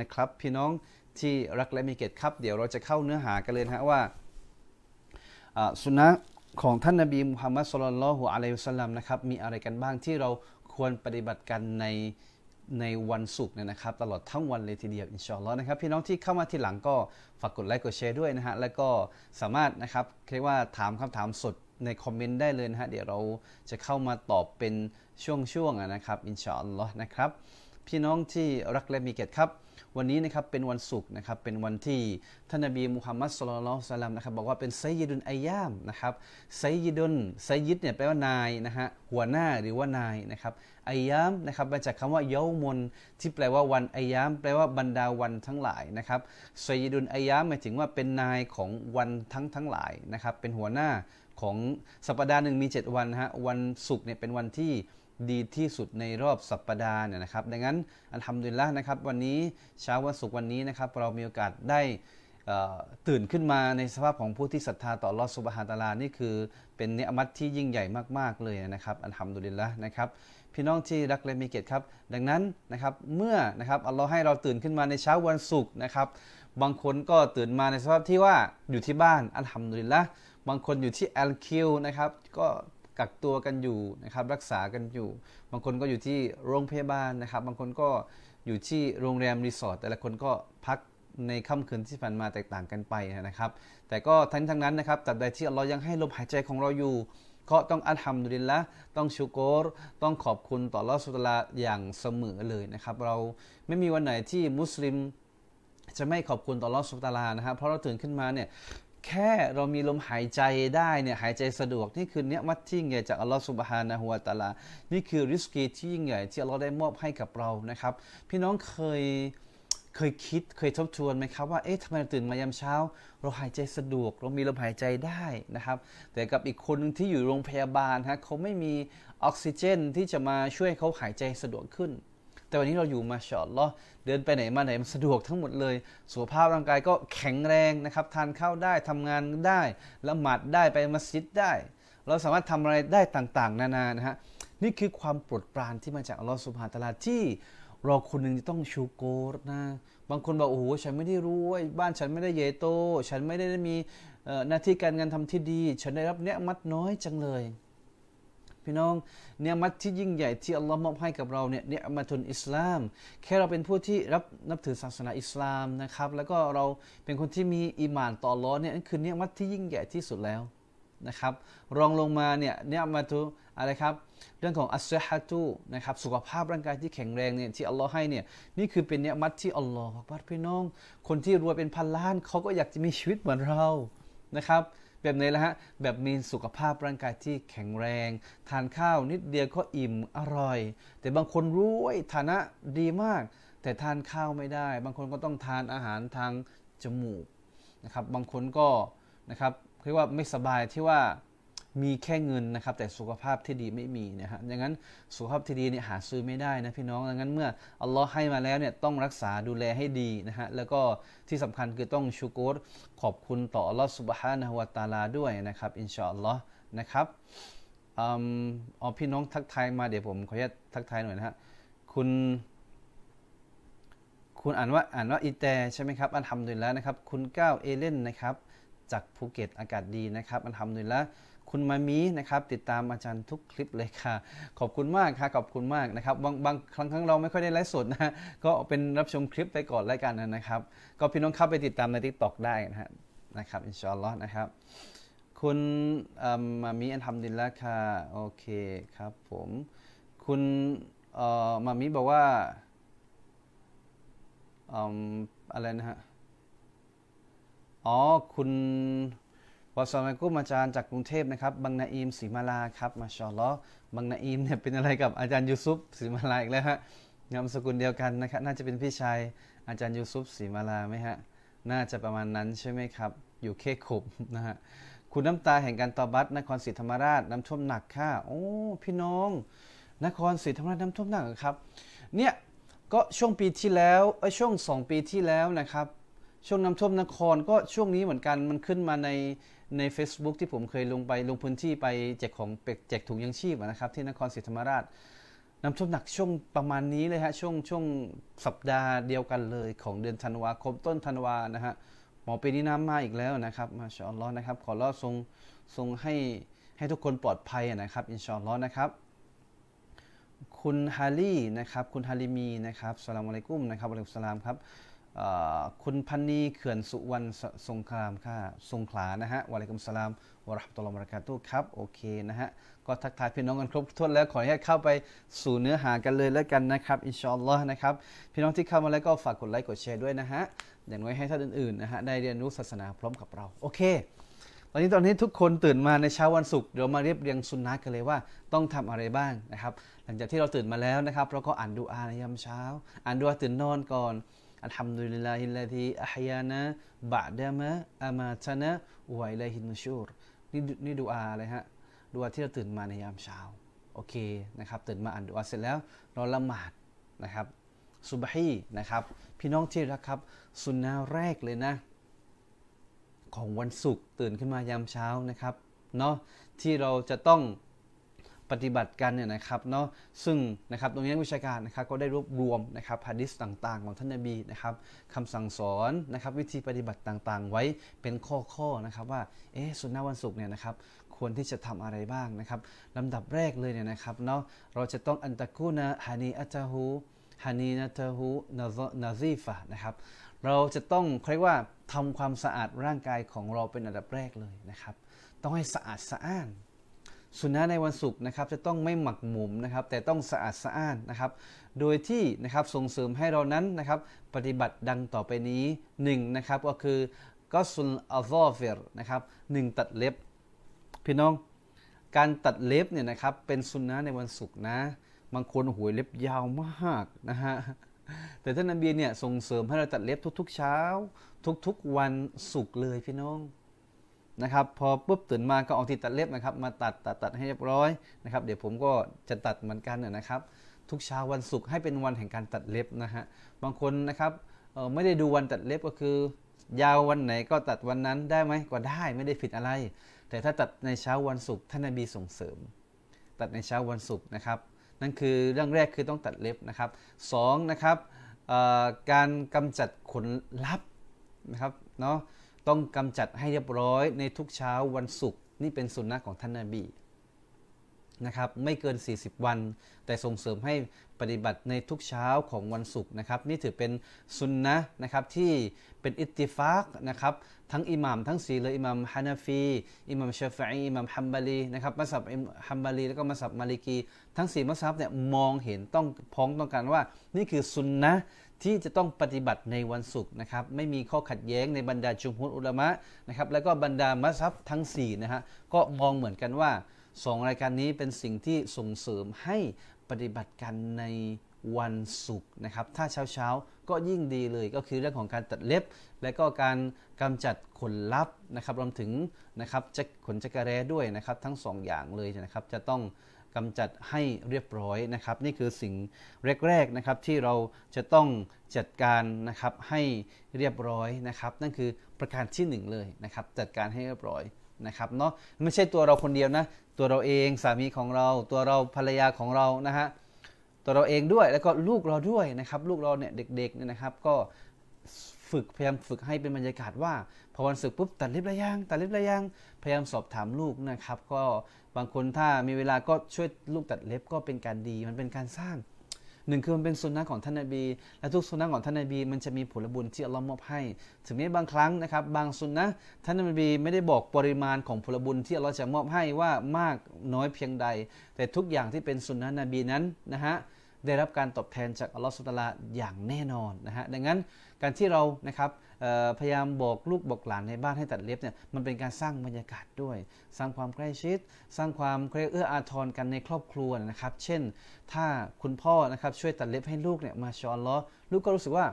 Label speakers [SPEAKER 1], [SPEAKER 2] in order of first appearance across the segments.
[SPEAKER 1] นะครับ พี่น้องที่รักและมีเกียรติครับ เดี๋ยวเราจะเข้าเนื้อหากันเลยฮะว่าสุนัขของท่านนบีมุฮัมมัดสุลลัลฮุอะลัยฮิสลัมนะครับมีอะไรกันบ้างที่เราควรปฏิบัติกันในในวันศุกร์เนี่ยนะครับ ตลอดทั้งวันเลยทีเดียวอินชาอัลลอฮ์นะครับพี่น้องที่เข้ามาทีหลังก็ฝากกดไลค์กดแชร์ด้วยนะฮะแล้วก็สามารถนะครับเรียกว่าถามคำถามสดในคอมเมนต์ได้เลยนะฮะเดี๋ยวเราจะเข้ามาตอบเป็นช่วงๆนะครับอินชาอัลลอฮ์นะครับพี่น้องที่รักและมีเกียรติครับ วันนี้นะครับเป็นวันศุกร์นะครับเป็นวันที่ท่านนบีมุฮัมมัดสุลลัลสลัมนะครับบอกว่าเป็นไซยิดุนอายามนะครับไซยิดุนไซยิดเนี่ยแปลว่านายนะฮะหัวหน้าหรือว่านายนะครับอายามนะครับมาจากคำว่าเยามนที่แปลว่าวันอายาม แปลว่าบรรดาวันทั้งหลายนะครับไซยิดุนอายามหมายถึงว่าเป็นนายของวันทั้งทั้งหลายนะครับเป็นหัวหน้าของสัปดาห์หนึ่งมี 7 วันฮะวันศุกร์เนี่ยเป็นวันที่ ดีที่สุดในรอบสัปปดาห์เนี่ยนะครับ ดังนั้นอันทำดุลละนะครับ วันนี้เช้าวันศุกร์วันนี้นะครับ เรามีโอกาสได้ตื่นขึ้นมาในสภาพของผู้ที่ศรัทธาต่อลอสุบฮาตาลานี่คือเป็นเนื้อมัดที่ยิ่งใหญ่มาก ๆ เลยนะครับอันทำดุลิลละนะครับ พี่น้องที่รักและมีเกียรติครับ ดังนั้นนะครับเมื่อนะครับอัลลอฮ์ให้เราตื่นขึ้นมาในเช้าวันศุกร์นะครับ บางคนก็ตื่นมาในสภาพที่ว่าอยู่ที่บ้านอัลฮัมดุลิลละฮ์บางคนอยู่ที่ LQ นะครับก็ กักตัวกันอยู่นะครับรักษากันอยู่ บางคนก็อยู่ที่โรงพยาบาลนะครับ บางคนก็อยู่ที่โรงแรมรีสอร์ทแต่ละคนก็พักในค่ำคืนที่ผ่านมาแตกต่างกันไปนะครับ แต่ก็ทั้งทั้งนั้นนะครับตราบใดที่อัลลอฮ์ยังให้ลมหายใจของเราอยู่ ก็ต้องอัลฮัมดุลิลละฮ์ต้องชุโกรต้องขอบคุณต่ออัลลอฮ์สุบฮานะฮูวะตะอาลาอย่างเสมอเลยนะครับ เราไม่มีวันไหนที่มุสลิมจะไม่ขอบคุณต่อลอสุตลานะครับเพราะเราตื่นขึ้นมาเนี่ย แค่เรามีลมหายใจได้เนี่ยหายใจสะดวกนี่คือเนี้ยมัดที่ยิ่งใหญ่จากอัลลอฮฺสุบฮานะฮุวาตาลา นี่คือริสกีที่ยิ่งใหญ่ที่อัลลอฮฺได้มอบให้กับเรานะครับ พี่น้องเคยเคยคิดเคยทบทวนไหมครับว่าเอ๊ะทำไมตื่นมายามเช้า เราหายใจสะดวก เรามีลมหายใจได้นะครับ แต่กับอีกคนนึงที่อยู่โรงพยาบาลฮะเขาไม่มีออกซิเจนที่จะมาช่วยเขาหายใจสะดวกขึ้น แต่วันนี้เราอยู่มาชอดลอเดินไปไหนมาไหนมันสะดวกทั้งหมดเลย สุขภาพร่างกายก็แข็งแรงนะครับทานข้าวได้ทำงานได้ละหมาดได้ไปมัสยิดได้ เราสามารถทำอะไรได้ต่างๆ นานานะฮะนี่คือความโปรดปรานที่มาจากอัลลอฮฺสุบฮานตะลาที่เราคนหนึ่งจะต้องชูโกรนะบางคนบอกโอ้โหฉันไม่ได้รว่าบ้านฉันไม่ได้เยโต ฉันไม่ได้มีหน้าที่การงานทำที่ดี ฉันได้รับเนี้ยมัดน้อยจังเลย พี่น้องเนี่ยมัดที่ยิ่งใหญ่ที่อัลลอฮ์มอบให้กับเราเนี่ยเนี่ยมาทุนอิสลาม แค่เราเป็นผู้ที่รับนับถือศาสนาอิสลามนะครับ แล้วก็เราเป็นคนที่มีอิมานต่ออัลลอฮ์เนี่ยนั่นคือเนี่ยมัดที่ยิ่งใหญ่ที่สุดแล้วนะครับ รองลงมาเนี่ยเนี่ยมาทุอะไรครับเรื่องของอัสฮะตุนะครับสุขภาพร่างกายที่แข็งแรงเนี่ยที่อัลลอฮ์ให้เนี่ยนี่คือเป็นเนี่ยมัดที่อัลลอฮ์บัดพี่น้อง คนที่รวยเป็นพันล้านเขาก็อยากจะมีชีวิตเหมือนเรานะครับ แบบไหนละฮะ แบบมีสุขภาพร่างกายที่แข็งแรง ทานข้าวนิดเดียวก็อิ่มอร่อย แต่บางคนรู้ว่าฐานะดีมาก แต่ทานข้าวไม่ได้ บางคนก็ต้องทานอาหารทางจมูกนะครับ บางคนก็นะครับเรียกว่าไม่สบายที่ว่า มีแค่เงินนะครับ แต่สุขภาพที่ดีไม่มีนะฮะดังนั้นสุขภาพที่ดีเนี่ยหาซื้อไม่ได้นะพี่น้องดังนั้นเมื่ออัลลอฮ์ให้มาแล้วเนี่ยต้องรักษาดูแลให้ดีนะฮะแล้วก็ที่สำคัญคือต้องชุโกรขอบคุณต่ออัลลอฮ์สุบฮานะฮูวะตะอาลาด้วยนะครับอินชาอัลลอฮ์นะครับอ๋อพี่น้องทักทายมาเดี๋ยวผมขออนุญาตทักทายหน่อยนะฮะคุณคุณอ่านว่าอ่านว่าอีแตใช่ไหมครับอัลฮัมดุลิลละฮ์นะครับ คุณก้าวเอเลนนะครับจากภูเก็ตอากาศดีนะครับอัลฮัมดุลิลละฮ์ คุณมามีนะครับติดตามอาจารย์ทุกคลิปเลยค่ะ ขอบคุณมากค่ะขอบคุณมากนะครับบางบางครั้งครั้งเราไม่ค่อยได้ไลฟ์สดนะก็เป็นรับชมคลิปไปก่อนแล้วกันนะครับ ก็พี่น้องเข้าไปติดตามใน TikTok ได้นะฮะนะครับอินชาอัลลอฮ์นะครับ คุณมามีอัลฮัมดุลิลละฮ์ค่ะโอเคครับผมคุณมามีบอกว่าอะไรนะฮะอ๋อคุณ วาสมากุมอาจารย์จากกรุงเทพนะครับบังนาอิมสีมาลาครับมาชอลบังนาอิมเนี่ยเป็นอะไรกับอาจารย์ยูซุปสีมาลาอีกแล้วฮะนามสกุลเดียวกันนะครับน่าจะเป็นพี่ชายอาจารย์ยูซุปสีมาลาไหมฮะน่าจะประมาณนั้นใช่ไหมครับ อยู่เคขบนะฮะคุณน้ำตาแห่งการตอบัตนครศรีธรรมราชน้ำท่วมหนักค่ะโอ้พี่น้อง นครศรีธรรมราชน้ำท่วมหนักครับเนี่ยก็ช่วงปีที่แล้วเออช่วงสองปีที่แล้วนะครับช่วงน้ำท่วมนครก็ช่วงนี้เหมือนกันมันขึ้นมาใน ใน Facebook ที่ผมเคยลงไปลงพื้นที่ไปแจกของแจกถุงยังชีพนะครับ ที่นครศรีธรรมราชน้ำท่วมหนักช่วงประมาณนี้เลยฮะช่วงช่วงสัปดาห์เดียวกันเลย ของเดือนธันวาคมต้นธันวานะฮะหมอปีนี้น้ำมาอีกแล้วนะครับมาชออัลลอฮ์นะครับ ขอรอดทรงทรงให้ให้ทุกคนปลอดภัยนะครับอินชอัลลอฮ์นะครับ คุณฮารี่นะครับ คุณฮาริมีนะครับสลามอะลัยกุ้มนะครับอะลัยกุสลามครับ คุณพันนีเขื่อนสุวรรณสงครามค่ะสงขลานะฮะวะลัยกุมสลามวะราะห์ตุลลอฮ์บะเราะกาตุครับโอเคนะฮะก็ทักทายพี่น้องกันครบถ้วนแล้วขอให้เข้าไปสู่เนื้อหากันเลยแล้วกันนะครับอินชาอัลลอฮ์นะครับพี่น้องที่เข้ามาแล้วก็ฝากกดไลค์กดแชร์ด้วยนะฮะอย่างน้อยให้ท่านอื่นๆนะฮะได้เรียนรู้ศาสนาพร้อมกับเราโอเคตอนนี้ตอนนี้ทุกคนตื่นมาในเช้าวันศุกร์เดี๋ยวมาเรียบเรียงสุนนะกันเลยว่าต้องทำอะไรบ้างนะครับ หลังจากที่เราตื่นมาแล้วนะครับเราก็อ่านดูอาในยามเช้า อ่านดูอาตื่นนอนก่อน อัลฮัมดุลิลลาฮิลลาฮิอัฮยานะบะดามะอามาตนะวะอิลัยฮินุชูรนี่นี่ดูอาเลยฮะดูอาที่เราตื่นมาในยามเช้าโอเคนะครับตื่นมาอ่านดูอาเสร็จแล้วเราละหมาดนะครับซุบฮีนะครับพี่น้องที่รักครับสุนนะแรกเลยนะ ของวันศุกร์ตื่นขึ้นมายามเช้านะครับเนาะที่เราจะต้อง ปฏิบัติกันเนี่ยนะครับเนาะซึ่งนะครับตรงนี้วิชาการนะครับก็ได้รวบรวมนะครับฮะดิษต่างๆ ของท่านนบีนะครับคำสั่งสอนนะครับวิธีปฏิบัติต่างๆ ไว้เป็นข้อๆนะครับว่าเอ๊ะสุนนะวันศุกร์เนี่ยนะครับควรที่จะทำอะไรบ้างนะครับลำดับแรกเลยเนี่ยนะครับเนาะเราจะต้องอันตะกูนะฮานีอัตฮูฮานีนัตฮูนาซีฟะนะครับเราจะต้องเรียกว่าทำความสะอาดร่างกายของเราเป็นอันดับแรกเลยนะครับ ต้องให้สะอาดสะอ้าน สุนนะฮ์ในวันศุกร์นะครับจะต้องไม่หมักหมมนะครับแต่ต้องสะอาดสะอ้านนะครับ โดยที่นะครับส่งเสริมให้เรานั้นนะครับปฏิบัติดังต่อไปนี้1นะครับก็คือก็قص الأظافر นะครับหนึ่งตัดเล็บ พี่น้องการตัดเล็บเนี่ยนะครับเป็นสุนนะฮ์ในวันศุกร์นะ บางคนไว้เล็บยาวมากนะฮะแต่ท่านนบีเนี่ยส่งเสริมให้เราตัดเล็บทุกๆเช้า ทุกๆวันศุกร์เลยพี่น้อง นะครับพอปุ๊บตื่นมาก็เอาที่ตัดเล็บนะครับ มาตัดตัดตัดให้เรียบร้อยนะครับ เดี๋ยวผมก็จะตัดเหมือนกันนะครับ ทุกเช้าวันศุกร์ให้เป็นวันแห่งการตัดเล็บนะฮะบางคนนะครับไม่ได้ดูวันตัดเล็บก็คือ ยาววันไหนก็ตัดวันนั้นได้ไหมก็ได้ไม่ได้ผิดอะไร แต่ถ้าตัดในเช้าวันศุกร์ท่านนบีส่งเสริม ตัดในเช้าวันศุกร์นะครับ นั่นคือเรื่องแรกคือต้องตัดเล็บนะครับสองนะครับการกำจัดขนลับนะครับเนาะ ต้องกำจัดให้เรียบร้อยในทุกเช้าวันศุกร์นี่เป็นสุนนะของท่านนาบีนะครับไม่เกิน 40 วัน แต่ส่งเสริมให้ปฏิบัติในทุกเช้าของวันศุกร์นะครับ นี่ถือเป็นสุนนะนะครับที่เป็นอิตติฟากนะครับทั้งอิหมัมทั้งสี่เลยอิหมัมฮานาฟีอิหมัมเชาฟีอิหมัมฮัมบาลีนะครับมัสยิดฮัมบาลีแล้วก็มัสยิดมาลิกี ทั้งสี่มัสยิดเนี่ยมองเห็นต้องพ้องต้องการว่า นี่คือสุนนะ ที่จะต้องปฏิบัติในวันศุกร์นะครับไม่มีข้อขัดแย้งในบรรดาจุมฮุลอุลามะนะครับแล้วก็บรรดามัสยิดทั้ง4นะฮะก็มองเหมือนกันว่าสองรายการนี้เป็นสิ่งที่ส่งเสริมให้ปฏิบัติกันในวันศุกร์นะครับถ้าเช้าเช้าก็ยิ่งดีเลยก็คือเรื่องของการตัดเล็บ และก็การกำจัดขนลับนะครับรวมถึงนะครับจะขนจักรแร้ด้วยนะครับทั้ง2ออย่างเลยนะครับจะต้อง กำจัดให้เรียบร้อยนะครับ นี่คือสิ่งแรกๆนะครับที่เราจะต้องจัดการนะครับให้เรียบร้อยนะครับ นั่นคือประการที่ 1 เลยนะครับ จัดการให้เรียบร้อยนะครับเนาะไม่ใช่ตัวเราคนเดียวนะ ตัวเราเองสามีของเรา ตัวเราภรรยาของเรานะฮะตัวเราเองด้วยแล้วก็ลูกเราด้วยนะครับ ลูกเราเนี่ยเด็กๆเนี่ยนะครับก็ฝึกพยายามฝึกให้เป็นบรรยากาศว่าพอวันศึกปุ๊บตัดเล็บระยางตัดเล็บระยางพยายามสอบถามลูกนะครับ ก็ บางคนถ้ามีเวลาก็ช่วยลูกตัดเล็บก็เป็นการดี มันเป็นการสร้างหนึ่งคือมันเป็นสุนนะของท่านนบี และทุกสุนนะของท่านนบี มันจะมีผลบุญที่อัลลอฮ์มอบให้ ถึงแม้บางครั้งนะครับ บางสุนนะท่านนบีไม่ได้บอกปริมาณของผลบุญที่อัลลอฮ์จะมอบให้ว่ามากน้อยเพียงใด แต่ทุกอย่างที่เป็นสุนนะนบีนั้นนะฮะได้รับการตอบแทนจากอัลลอฮฺสุตลาอย่างแน่นอนนะฮะดังนั้นการที่เรานะครับ พยายามบอกลูกบอกหลานในบ้านให้ตัดเล็บเนี่ยมันเป็นการสร้างบรรยากาศด้วย สร้างความใกล้ชิด สร้างความเอื้ออาทรกันในครอบครัวนะครับ เช่น ถ้าคุณพ่อนะครับช่วยตัดเล็บให้ลูกเนี่ยมาชอนล้อลูกก็รู้สึกว่า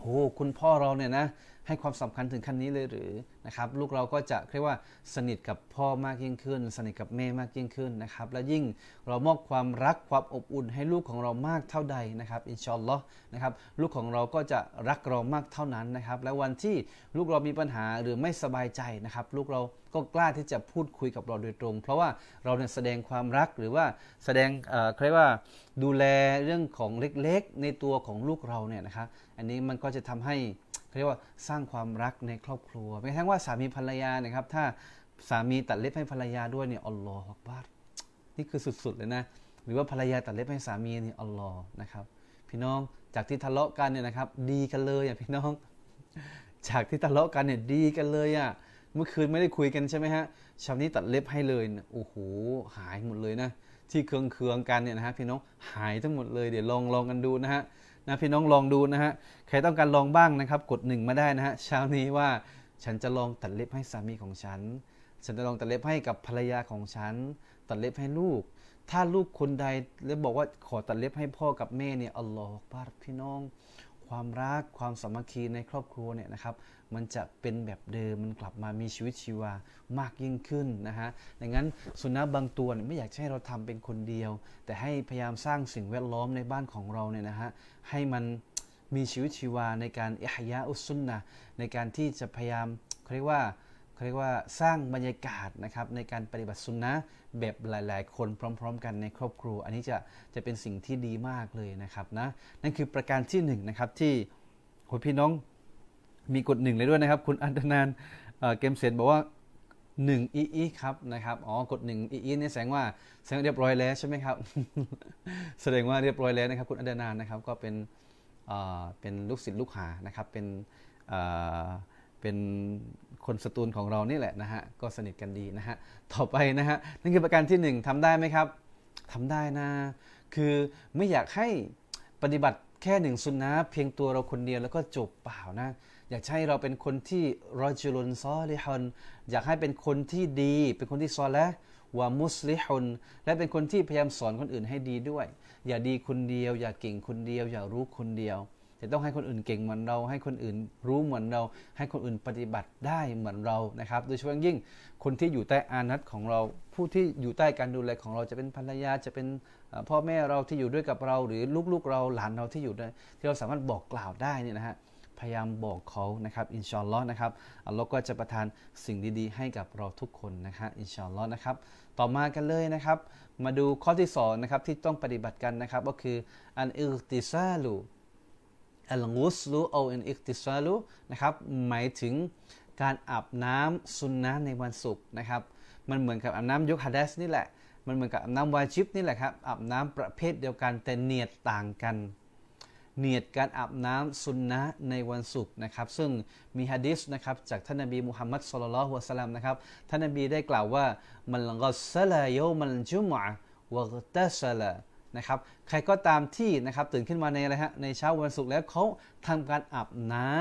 [SPEAKER 1] โอ้คุณพ่อเราเนี่ยนะ ให้ความสำคัญถึงขั้นนี้เลยหรือนะครับลูกเราก็จะเรียกว่าสนิทกับพ่อมากยิ่งขึ้น สนิทกับแม่มากยิ่งขึ้นนะครับและยิ่งเรามอบความรักความอบอุ่นให้ลูกของเรามากเท่าใดนะครับอินชอนลอนะครับลูกของเราก็จะรักเรามากเท่านั้นนะครับและวันที่ลูกเรามีปัญหาหรือไม่สบายใจนะครับลูกเราก็กล้าที่จะพูดคุยกับเราโดยตรง เพราะว่าเราเนี่ยแสดงความรักหรือว่าแสดงเอ่อเรียกว่าดูแลเรื่องของเล็กๆ ในตัวของลูกเราเนี่ยนะครับอันนี้มันก็จะทำให้ เรียกว่าสร้างความรักในครอบครัวแม้กระทั่งว่าสามีภรรยานะครับ ถ้าสามีตัดเล็บให้ภรรยาด้วยเนี่ยอัลลอฮฺอักบารนี่คือสุดๆเลยนะ หรือว่าภรรยาตัดเล็บให้สามีเนี่ยอัลลอฮ์นะครับ พี่น้องจากที่ทะเลาะกันเนี่ยนะครับ ดีกันเลยอะพี่น้อง จากที่ทะเลาะกันเนี่ยดีกันเลยอะเมื่อคืนไม่ได้คุยกันใช่ไหมฮะเชาวนี้ตัดเล็บให้เลยโอ้โหหายหมดเลยนะ ที่เคืองเคืองๆกันเนี่ยนะฮะพี่น้องหายทั้งหมดเลยเดี๋ยวลองลองกันดูนะฮะ นะพี่น้องลองดูนะฮะใครต้องการลองบ้างนะครับ กดหนึ่งมาได้นะฮะเช้านี้ว่าฉันจะลองตัดเล็บให้สามีของฉัน ฉันจะลองตัดเล็บให้กับภรรยาของฉัน ตัดเล็บให้ลูก ถ้าลูกคนใดแล้วบอกว่าขอตัดเล็บให้พ่อกับแม่เนี่ยอัลลอฮฺบารพี่น้อง ความรักความสามัคคีในครอบครัวเนี่ยนะครับมันจะเป็นแบบเดิมมันกลับมามีชีวิตชีวามากยิ่งขึ้นนะฮะดังนั้นสุนัขบางตัวเนี่ยไม่อยากให้เราทำเป็นคนเดียว แต่ให้พยายามสร้างสิ่งแวดล้อมในบ้านของเราเนี่ยนะฮะให้มันมีชีวิตชีวาในการอิฮยาอุสซุนนะในการที่จะพยายามเขาเรียกว่าเขาเรียกว่าสร้างบรรยากาศนะครับในการปฏิบัติสุนนะ แบบหลาย ๆ คนพร้อม ๆ กันในครอบครัว อันนี้จะจะเป็นสิ่งที่ดีมากเลยนะครับนะนั่นคือประการที่หนึ่งนะครับที่คุณพี่น้องมีกฎหนึ่งเลยด้วยนะครับ คุณอันดนานเอ่อเกมเสร็จบอกว่า1อีอีครับนะครับอ๋อกด1อีอีนี่แสดงว่าแสดงเรียบร้อยแล้วใช่ไหมครับ แสดงว่าเรียบร้อยแล้วนะครับ คุณอันดนานนะครับก็เป็นเป็นลูกศิษย์ลูกหานะครับเป็นเป็น คนสตูลของเรานี่แหละนะฮะก็สนิทกันดีนะฮะต่อไปนะฮะนั่นคือประการที่หนึ่งทำได้ไหมครับทำได้นะ คือไม่อยากให้ปฏิบัติแค่หนึ่งสุนนะเพียงตัวเราคนเดียวแล้วก็จบเปล่านะอยากให้เราเป็นคนที่รอจุลนซอลิฮุนอยากให้เป็นคนที่ดี เป็นคนที่ซอและวามุสลิฮุนและเป็นคนที่พยายามสอนคนอื่นให้ดีด้วย อย่าดีคนเดียว อย่าเก่งคนเดียว อย่ารู้คนเดียว จะต้องให้คนอื่นเก่งเหมือนเรา ให้คนอื่นรู้เหมือนเรา ให้คนอื่นปฏิบัติได้เหมือนเรานะครับ โดยเฉพาะยิ่งคนที่อยู่ใต้อานัตของเรา ผู้ที่อยู่ใต้การดูแลของเราจะเป็นภรรยาจะเป็นพ่อแม่เราที่อยู่ด้วยกับเรา หรือลูกๆเราหลานเราที่อยู่ด้วยที่เราสามารถบอกกล่าวได้นี่นะฮะพยายามบอกเขานะครับอินชาอัลลอฮ์นะครับอัลลอฮ์ก็จะประทานสิ่งดีๆ ให้กับเราทุกคนนะครับอินชาอัลลอฮ์นะครับต่อมากันเลยนะครับ มาดูข้อที่สองนะครับที่ต้องปฏิบัติกันนะครับก็คือالاغتسال الغسل أو الاغتسال นะครับหมายถึงการอาบน้ำสุนนะฮ์ในวันศุกร์นะครับ มันเหมือนกับอาบน้ำยกฮะดัสนี่แหละ มันเหมือนกับอาบน้ำวาจิบนี่แหละครับอาบน้ำประเภทเดียวกันแต่เนียดต่างกัน เนียดการอาบน้ำสุนนะในวันศุกร์นะครับ ซึ่งมีฮะดิษนะครับจากท่านนบีมุฮัมมัดสุลลัลฮุอะสลัมนะครับท่านนบีได้กล่าวว่ามันกัสซะลาโยมันจุมะวะกตะซะลา นะครับใครก็ตามที่นะครับตื่นขึ้นมาในอะไรฮะในเช้าวันศุกร์แล้วเขาทำการอาบน้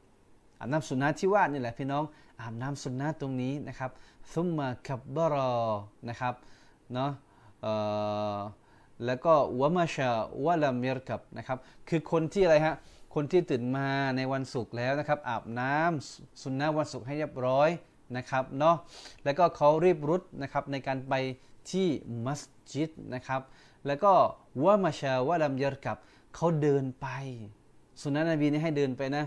[SPEAKER 1] ำอาบน้ำสุนนะที่ว่านี่แหละพี่น้องอาบน้ำสุนนะตรงนี้นะครับซุมมาคับบรอนะครับเนาะแล้วก็วะมาชาวะลามิรกับนะครับคือคนที่อะไรฮะคนที่ตื่นมาในวันศุกร์แล้วนะครับอาบน้ำสุนนะวันศุกร์ให้เรียบร้อยนะครับเนาะแล้วก็เขารีบรุดนะครับในการไปที่มัสยิดนะครับ แล้วก็ว่ามาชาวะลัมยรกับเขาเดินไป สุนนะนบีนี่ให้เดินไปนะ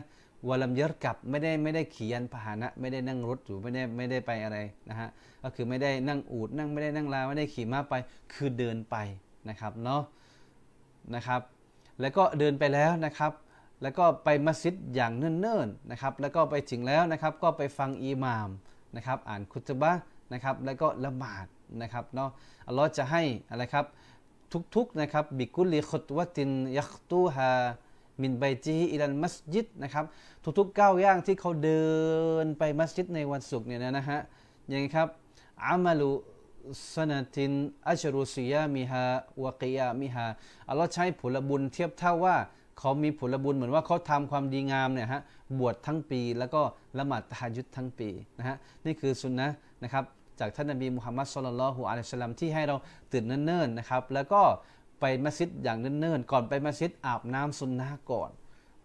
[SPEAKER 1] วะลัมยรกับไม่ได้ไม่ได้ขี่ยันพาหนะ ไม่ได้นั่งรถหรือไม่ได้ไม่ได้ไปอะไรนะฮะก็คือไม่ได้นั่งอูดนั่งไม่ได้นั่งลาไม่ได้ขี่ม้าไป คือเดินไปนะครับเนาะนะครับ แล้วก็เดินไปแล้วนะครับ แล้วก็ไปมัสยิดอย่างเนิ่นๆนะครับ แล้วก็ไปถึงแล้วนะครับ ก็ไปฟังอิหม่ามนะครับ อ่านคุตบะนะครับ แล้วก็ละหมาดนะครับเนาะอัลลอฮ์จะให้อะไรครับ ทุกๆนะครับบิกุลิขตวตินยักตูฮามินไบจีอิลันมัสยิดนะครับทุกๆก้าวย่างที่เขาเดินไปมัสยิดในวันศุกร์เนี่ยนะฮะยังไงครับอามาลุสนาตินอัชรุซิยามิฮาวะกิยามิฮาอัลลอฮ์ใช้ผลบุญเทียบเท่าว่าเขามีผลบุญเหมือนว่าเขาทำความดีงามเนี่ยฮะบวชทั้งปีแล้วก็ละหมาดตะฮัจญุดทั้งปีนะฮะนี่คือสุนนะนะครับ จากท่านนบีมุฮัมมัดสุลลัลฮุอะลัยฮิวะสัลลัมที่ให้เราตื่นเนิ่นๆนะครับ แล้วก็ไปมัสยิดอย่างเนิ่นๆ ก่อนไปมัสยิดอาบน้ำสุนนะก่อน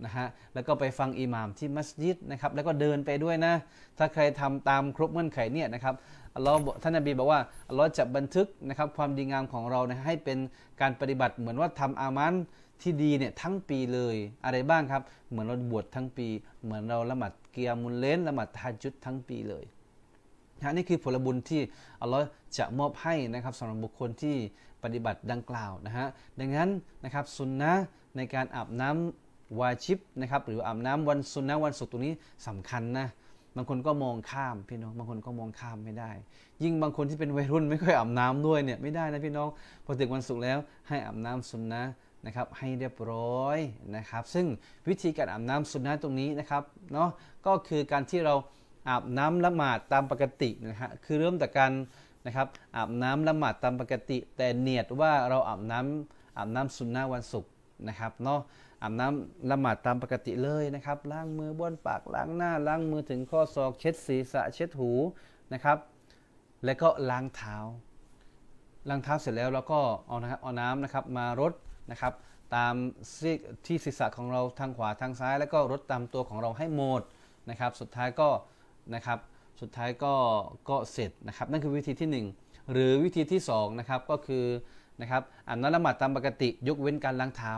[SPEAKER 1] นะฮะ แล้วก็ไปฟังอิหม่ามที่มัสยิดนะครับ แล้วก็เดินไปด้วยนะ ถ้าใครทำตามครบเงื่อนไขเนี่ยนะครับอัลลอฮ์ท่านนบีบอกว่าอัลลอฮ์จะบันทึกนะครับความดีงามของเรานะให้เป็นการปฏิบัติเหมือนว่าทำอามันที่ดีเนี่ยทั้งปีเลยอะไรบ้างครับ เหมือนเราบวชทั้งปี เหมือนเราละหมาดเกียร์มุลเลนละหมาดทาจุดทั้งปีเลย นะนี่คือผลบุญที่อัลลอฮ์จะมอบให้นะครับสำหรับบุคคลที่ปฏิบัติดังกล่าวนะฮะดังนั้นนะครับสุนนะในการอาบน้ำวาชิบนะครับหรืออาบน้ำวันสุนนะวันศุกร์ตรงนี้สำคัญนะบางคนก็มองข้ามพี่น้องบางคนก็มองข้ามไม่ได้ ยิ่งบางคนที่เป็นวัยรุ่นไม่ค่อยอาบน้ำด้วยเนี่ยไม่ได้นะพี่น้องพอถึงวันศุกร์แล้วให้อาบน้ำสุนนะนะครับให้เรียบร้อยนะครับ ซึ่งวิธีการอาบน้ำสุนนะตรงนี้นะครับเนาะก็คือการที่เรา อาบน้ำละหมาดตามปกตินะฮะคือเริ่มจากการนะครับอาบน้ำละหมาดตามปกติ แต่เนียดว่าเราอาบน้ำอาบน้ำสุนนะวันศุกร์นะครับเนาะอาบน้ำละหมาดตามปกติเลยนะครับล้างมือบ้วนปากล้างหน้าล้างมือถึงข้อศอกเช็ดศีรษะเช็ดหูนะครับ แล้วก็ล้างเท้า ล้างเท้าเสร็จแล้วเราก็เอานะครับเอาน้ำนะครับมารดนะครับตามที่ศีรษะของเราทางขวาทางซ้าย แล้วก็รดตามตัวของเราให้หมดนะครับ สุดท้ายก็ นะครับ สุดท้ายก็ก็เสร็จนะครับ นั่นคือวิธีที่ 1 หรือวิธีที่2นะครับก็คือนะครับอาบน้ำละหมาดตามปกติยกเว้นการล้างเท้า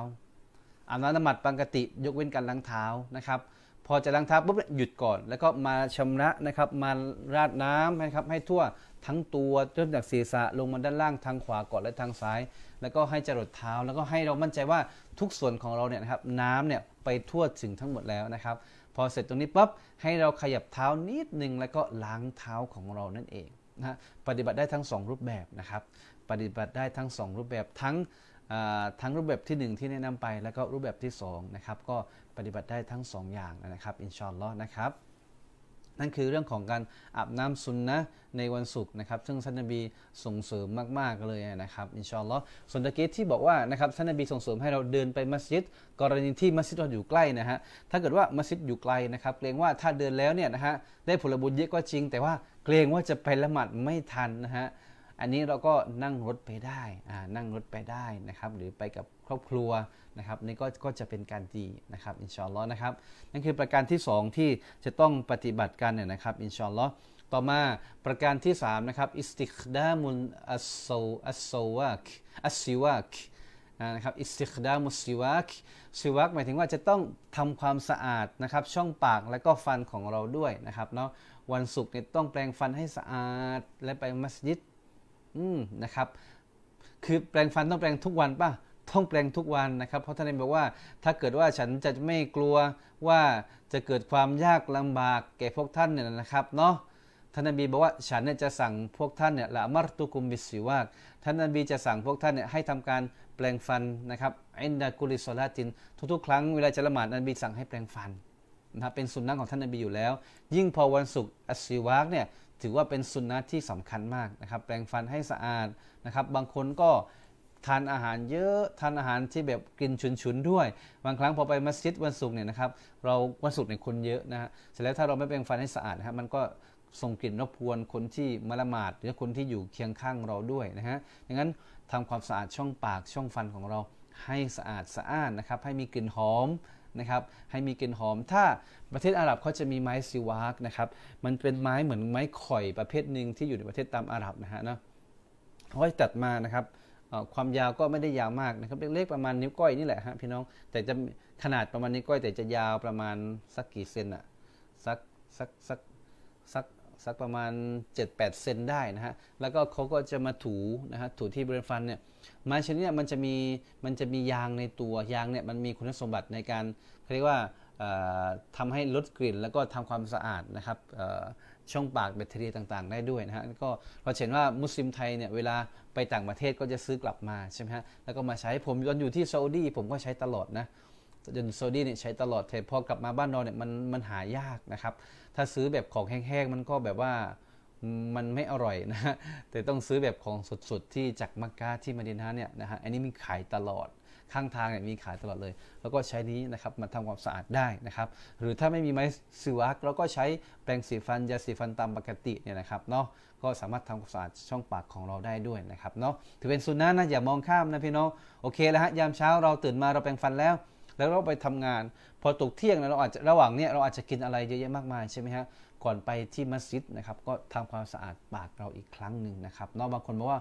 [SPEAKER 1] อาบน้ำละหมาดปกติยกเว้นการล้างเท้านะครับ พอจะล้างเท้าปุ๊บหยุดก่อน แล้วก็มาชำระนะครับมาราดน้ำนะครับให้ทั่วทั้งตัวเริ่มจากศีรษะลงมาด้านล่างทางขวาก่อนและทางซ้าย แล้วก็ให้จรดเท้า แล้วก็ให้เรามั่นใจว่าทุกส่วนของเราเนี่ยนะครับน้ำเนี่ยไปทั่วถึงทั้งหมดแล้วนะครับ พอเสร็จตรงนี้ปั๊บให้เราขยับเท้านิดนึงแล้วก็ล้างเท้าของเรานั่นเองนะปฏิบัติได้ทั้ง 2 รูปแบบนะครับ ปฏิบัติได้ทั้ง 2 รูปแบบทั้งทั้งรูปแบบที่ 1 ที่แนะนำไปแล้วก็รูปแบบที่2นะครับก็ปฏิบัติได้ทั้ง 2 อย่างนะครับอินชอนลอนะครับ นั่นคือเรื่องของการอาบน้ำซุนนะในวันศุกร์นะครับ ซึ่งท่านนบีส่งเสริมมากๆเลยนะครับอินชอนลลอส่วนตะกี้ที่บอกว่านะครับท่านนบีส่งเสริมให้เราเดินไปมัสยิด กรณีที่มัสยิดเราอยู่ใกล้นะฮะถ้าเกิดว่ามัสยิดอยู่ไกลนะครับเกรงว่าถ้าเดินแล้วเนี่ยนะฮะได้ผลบุญเยอะก็จริง แต่ว่าเกรงว่าจะไปละหมาดไม่ทันนะฮะ อันนี้เราก็นั่งรถไปได้นั่งรถไปได้นะครับ หรือไปกับครอบครัวนะครับนี่ก็ก็จะเป็นการดีนะครับอินชอนล้อนะครับนั่นคือประการที่ 2 ที่จะต้องปฏิบัติกันเนี่ยนะครับอินชอนล้อต่อมาประการที่3นะครับ استخدام الس السواك السواك นะครับ استخدام السواك سواك หมายถึงว่าจะต้องทำความสะอาดนะครับช่องปากและก็ฟันของเราด้วยนะครับเนาะวันศุกร์เนี่ยต้องแปรงฟันให้สะอาดและไปมัสยิด อืมนะครับคือแปรงฟันต้องแปรงทุกวันป่ะต้องแปรงทุกวันนะครับ เพราะท่านบอกว่าถ้าเกิดว่าฉันจะไม่กลัวว่าจะเกิดความยากลำบากแก่พวกท่านเนี่ยนะครับเนาะท่านนบีบอกว่าฉันเนี่ยจะสั่งพวกท่านเนี่ยละมารตุกุมบิสิวากท่านนบีจะสั่งพวกท่านเนี่ยให้ทำการแปลงฟันนะครับอินดากุลิโซลาติน ทุกๆ ครั้งเวลาจะละหมาดนบีสั่งให้แปลงฟันนะครับเป็นสุนนะของท่านนบีอยู่แล้ว ยิ่งพอวันศุกร์อัสซิวากเนี่ย ถือว่าเป็นสุนนะที่สำคัญมากนะครับ แปลงฟันให้สะอาดนะครับ บางคนก็ทานอาหารเยอะทานอาหารที่แบบกินฉุนๆด้วย บางครั้งพอไปมัสยิดวันศุกร์เนี่ยนะครับเราวันศุกร์เนี่ยคนเยอะนะฮะเสร็จแล้วถ้าเราไม่แปรงฟันให้สะอาดนะฮะมันก็ส่งกลิ่นรบกวนคนที่มาละหมาดหรือคนที่อยู่เคียงข้างเราด้วยนะฮะดังนั้นทำความสะอาดช่องปากช่องฟันของเราให้สะอาดสะอ้านนะครับให้มีกลิ่นหอม นะครับให้มีกลิ่นหอม ถ้าประเทศอาหรับเขาจะมีไม้ซิวากนะครับมันเป็นไม้เหมือนไม้ข่อยประเภทหนึ่งที่อยู่ในประเทศตามอาหรับนะฮะนะเขาจะตัดมานะครับความยาวก็ไม่ได้ยาวมากนะครับเล็กๆประมาณนิ้วก้อยนี่แหละฮะพี่น้องแต่จะขนาดประมาณนิ้วก้อย แต่จะยาวประมาณสักกี่เซนอะสักสักสักสัก สักประมาณ 7-8 เซนได้นะฮะ แล้วก็เขาก็จะมาถูนะฮะถูที่บริเวณฟันเนี่ยไม้ชนิดนี้มันจะมีมันจะมียางในตัวยางเนี่ยมันมีคุณสมบัติในการเขาเรียกว่าทำให้ลดกลิ่นแล้วก็ทำความสะอาดนะครับช่องปากแบคทีเรียต่างๆ ได้ด้วยนะฮะก็เราเห็นว่ามุสลิมไทยเนี่ยเวลาไปต่างประเทศก็จะซื้อกลับมาใช่ไหมฮะแล้วก็มาใช้ผมตอนอยู่ที่ซาอุดีผมก็ใช้ตลอดนะ จนโซดีเนี่ยใช้ตลอดแต่พอกลับมาบ้านเราเนี่ยมันมันหายากนะครับ ถ้าซื้อแบบของแห้งๆมันก็แบบว่ามันไม่อร่อยนะฮะแต่ต้องซื้อแบบของสดๆที่จากมักกะที่มาดินาเนี่ยนะฮะอันนี้มีขายตลอดข้างทางเนี่ยมีขายตลอดเลย แล้วก็ใช้นี้นะครับมาทำความสะอาดได้นะครับ หรือถ้าไม่มีไม้สิวักเราก็ใช้แปรงสีฟันยาสีฟันตามปกติเนี่ยนะครับเนาะก็สามารถทำความสะอาดช่องปากของเราได้ด้วยนะครับเนาะถือเป็นสุนนะนะอย่ามองข้ามนะพี่น้องโอเคแล้วฮะยามเช้าเราตื่นมาเราแปรงฟันแล้ว แล้วเราไปทำงาน พอตกเที่ยงนะเราอาจจะระหว่างเนี้ยเราอาจจะกินอะไรเยอะแยะมากมายใช่ไหมฮะก่อนไปที่มัสยิดนะครับก็ทำความสะอาดปากเราอีกครั้งหนึ่งนะครับเนาะบางคนบอกว่า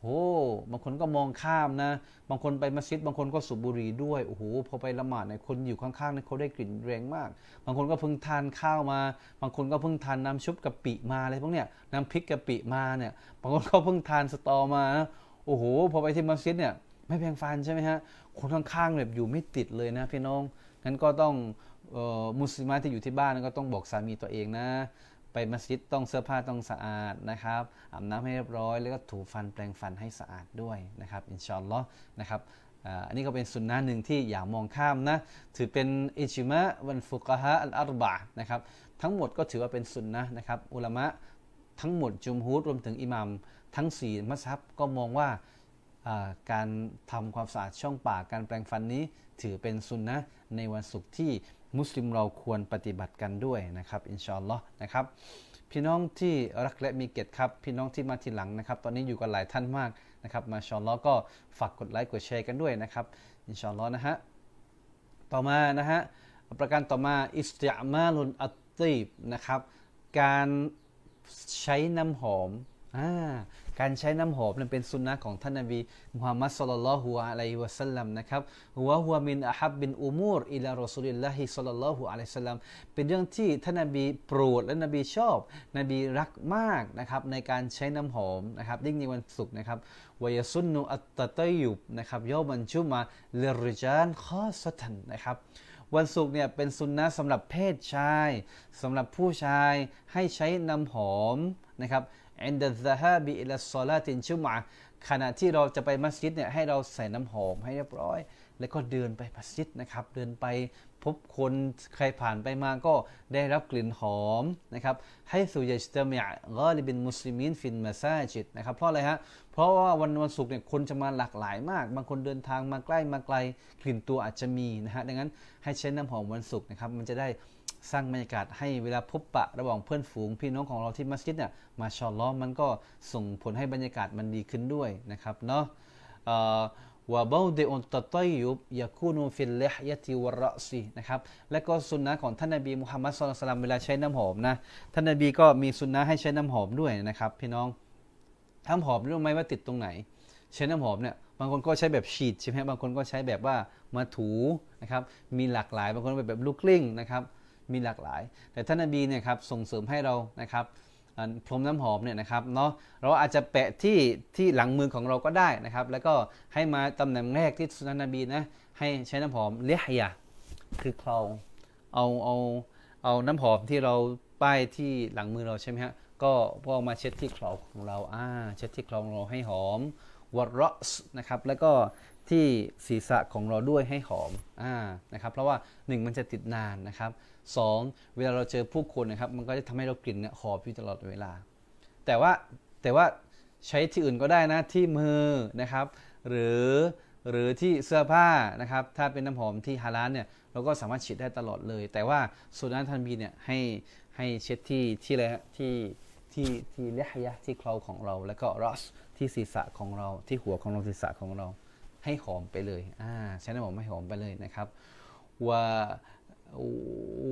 [SPEAKER 1] โอ้บางคนก็มองข้ามนะ บางคนไปมัสยิด บางคนก็สูบบุหรี่ด้วย โอ้โห พอไปละหมาดเนี่ย คนอยู่ข้างๆเนี่ยเขาได้กลิ่นแรงมาก บางคนก็เพิ่งทานข้าวมา บางคนก็เพิ่งทานน้ำชุบกะปิมาอะไรพวกเนี้ย น้ำพริกกะปิมาเนี่ย บางคนก็เพิ่งทานสตอมา โอ้โห พอไปที่มัสยิดเนี่ย ไม่แพงฟันใช่ไหมฮะ คนข้างๆแบบอยู่ไม่ติดเลยนะพี่น้อง งั้นก็ต้องมุสลิมที่อยู่ที่บ้านก็ต้องบอกสามีตัวเองนะ ไปมัสยิดต้องเสื้อผ้าต้องสะอาดนะครับ อาบน้ำให้เรียบร้อย แล้วก็ถูฟันแปรงฟันให้สะอาดด้วยนะครับ อินชอนลอนะครับอันนี้ก็เป็นสุนนะหนึ่งที่อย่ามองข้ามนะ ถือเป็นอิจิมะวันฟุกะฮะอัลอาร์บะนะครับ ทั้งหมดก็ถือว่าเป็นสุนนะนะครับ อุลามะทั้งหมดจุมฮูดรวมถึงอิหมัมทั้ง4มัสฮับก็มองว่า การทำความสะอาดช่องปากการแปรงฟันนี้ ถือเป็นสุนนะในวันศุกร์ที่มุสลิมเราควรปฏิบัติกันด้วยนะครับอินชาอัลลอฮ์นะครับพี่น้องที่รักและมีเกียรติครับ พี่น้องที่มาทีหลังนะครับ ตอนนี้อยู่กันหลายท่านมากนะครับ มาชาอัลลอฮ์ก็ฝากกดไลค์กดแชร์กันด้วยนะครับอินชาอัลลอฮ์นะฮะต่อมานะฮะประการต่อมาاستعمال الطيب นะครับ การใช้น้ำหอมอ่า การใช้น้ำหอมนั้นเป็นสุนนะของท่านนบีมุฮัมมัดสุลลัลลอฮุอะลัยฮิวะสัลลัมนะครับหัวหัวมินอาฮับบินอุมูรอิลารอซูลิลลาฮิสุลลัลลอฮุอะลัยฮิสัลลัมเป็นเรื่องที่ท่านนบีโปรดและนบีชอบ นบีรักมากนะครับในการใช้น้ำหอมนะครับยิ่งในวันศุกร์นะครับวายซุนนุอัตตะตยุบนะครับยอมันชุมาเลริจานข้อสตันนะครับวันศุกร์เนี่ยเป็นสุนนะสำหรับเพศชายสำหรับผู้ชายให้ใช้น้ำหอมนะครับ อินดัซฮาบิอิลซอลาตินชุมะขณะที่เราจะไปมัสยิดเนี่ยให้เราใส่น้ำหอมให้เรียบร้อย แล้วก็เดินไปมัสยิดนะครับ เดินไปพบคนใครผ่านไปมาก็ได้รับกลิ่นหอมนะครับحيث يجتمع غالب المسلمين في المساجد นะครับเพราะอะไรฮะเพราะว่าวันวันศุกร์เนี่ยคนจะมาหลากหลายมาก บางคนเดินทางมาใกล้มาไกลกลิ่นตัวอาจจะมีนะฮะดังนั้นให้ใช้น้ำหอมวันศุกร์นะครับมันจะได้ สร้างบรรยากาศให้เวลาพบปะระหว่างเพื่อนฝูง พี่น้องของเราที่มัสยิดเนี่ยมาชาอัลลอฮ์มันก็ส่งผลให้บรรยากาศมันดีขึ้นด้วยนะครับเนาะوبعد التطيب يكون في اللحية والرأس นะครับและก็สุนนะฮ์ของท่านนบีมุฮัมมัด صلى الله عليه وسلم เวลาใช้น้ำหอมนะท่านนบีก็มีสุนนะฮ์ให้ใช้น้ำหอมด้วยนะครับ พี่น้องน้ำหอมรู้ไหมว่าติดตรงไหน ใช้น้ำหอมเนี่ยบางคนก็ใช้แบบฉีดใช่ไหมบางคนก็ใช้แบบว่ามาถูนะครับมีหลากหลายบางคนแบบลูกกลิ้งนะครับ มีหลากหลาย แต่ท่านนบีเนี่ยครับส่งเสริมให้เรานะครับพรมน้ำหอมเนี่ยนะครับเนาะเราอาจจะแปะที่ที่หลังมือของเราก็ได้นะครับ แล้วก็ให้มาตำแหน่งแรกที่สุนันนบีนะให้ใช้น้ำหอมเลียยาคือเคลาเอาเอาเอาน้ำหอมที่เราป้ายที่หลังมือเราใช่ไหมฮะก็พอมาเช็ดที่เคลาของเราอ่าเช็ดที่เคลาของเราให้หอมวอรสนะครับแล้วก็ที่ศีรษะของเราด้วยให้หอมอ่านะครับเพราะว่า1มันจะติดนานนะครับ สองเวลาเราเจอผู้คนนะครับ มันก็จะทำให้เรากลิ่นเนี่ยหอมอยู่ตลอดเวลา แต่ว่าแต่ว่าใช้ที่อื่นก็ได้นะที่มือนะครับ หรือหรือที่เสื้อผ้านะครับ ถ้าเป็นน้ำหอมที่ฮาลาลเนี่ยเราก็สามารถฉีดได้ตลอดเลย แต่ว่าสุนันทันบีเนี่ยให้ให้เช็ดที่ที่อะไรฮะที่ที่ที่เลหยะที่เคราของเรา แล้วก็รอสที่ศีรษะของเราที่หัวของเราศีรษะของเราให้หอมไปเลยอ่าใช้น้ำหอมให้หอมไปเลยนะครับว่า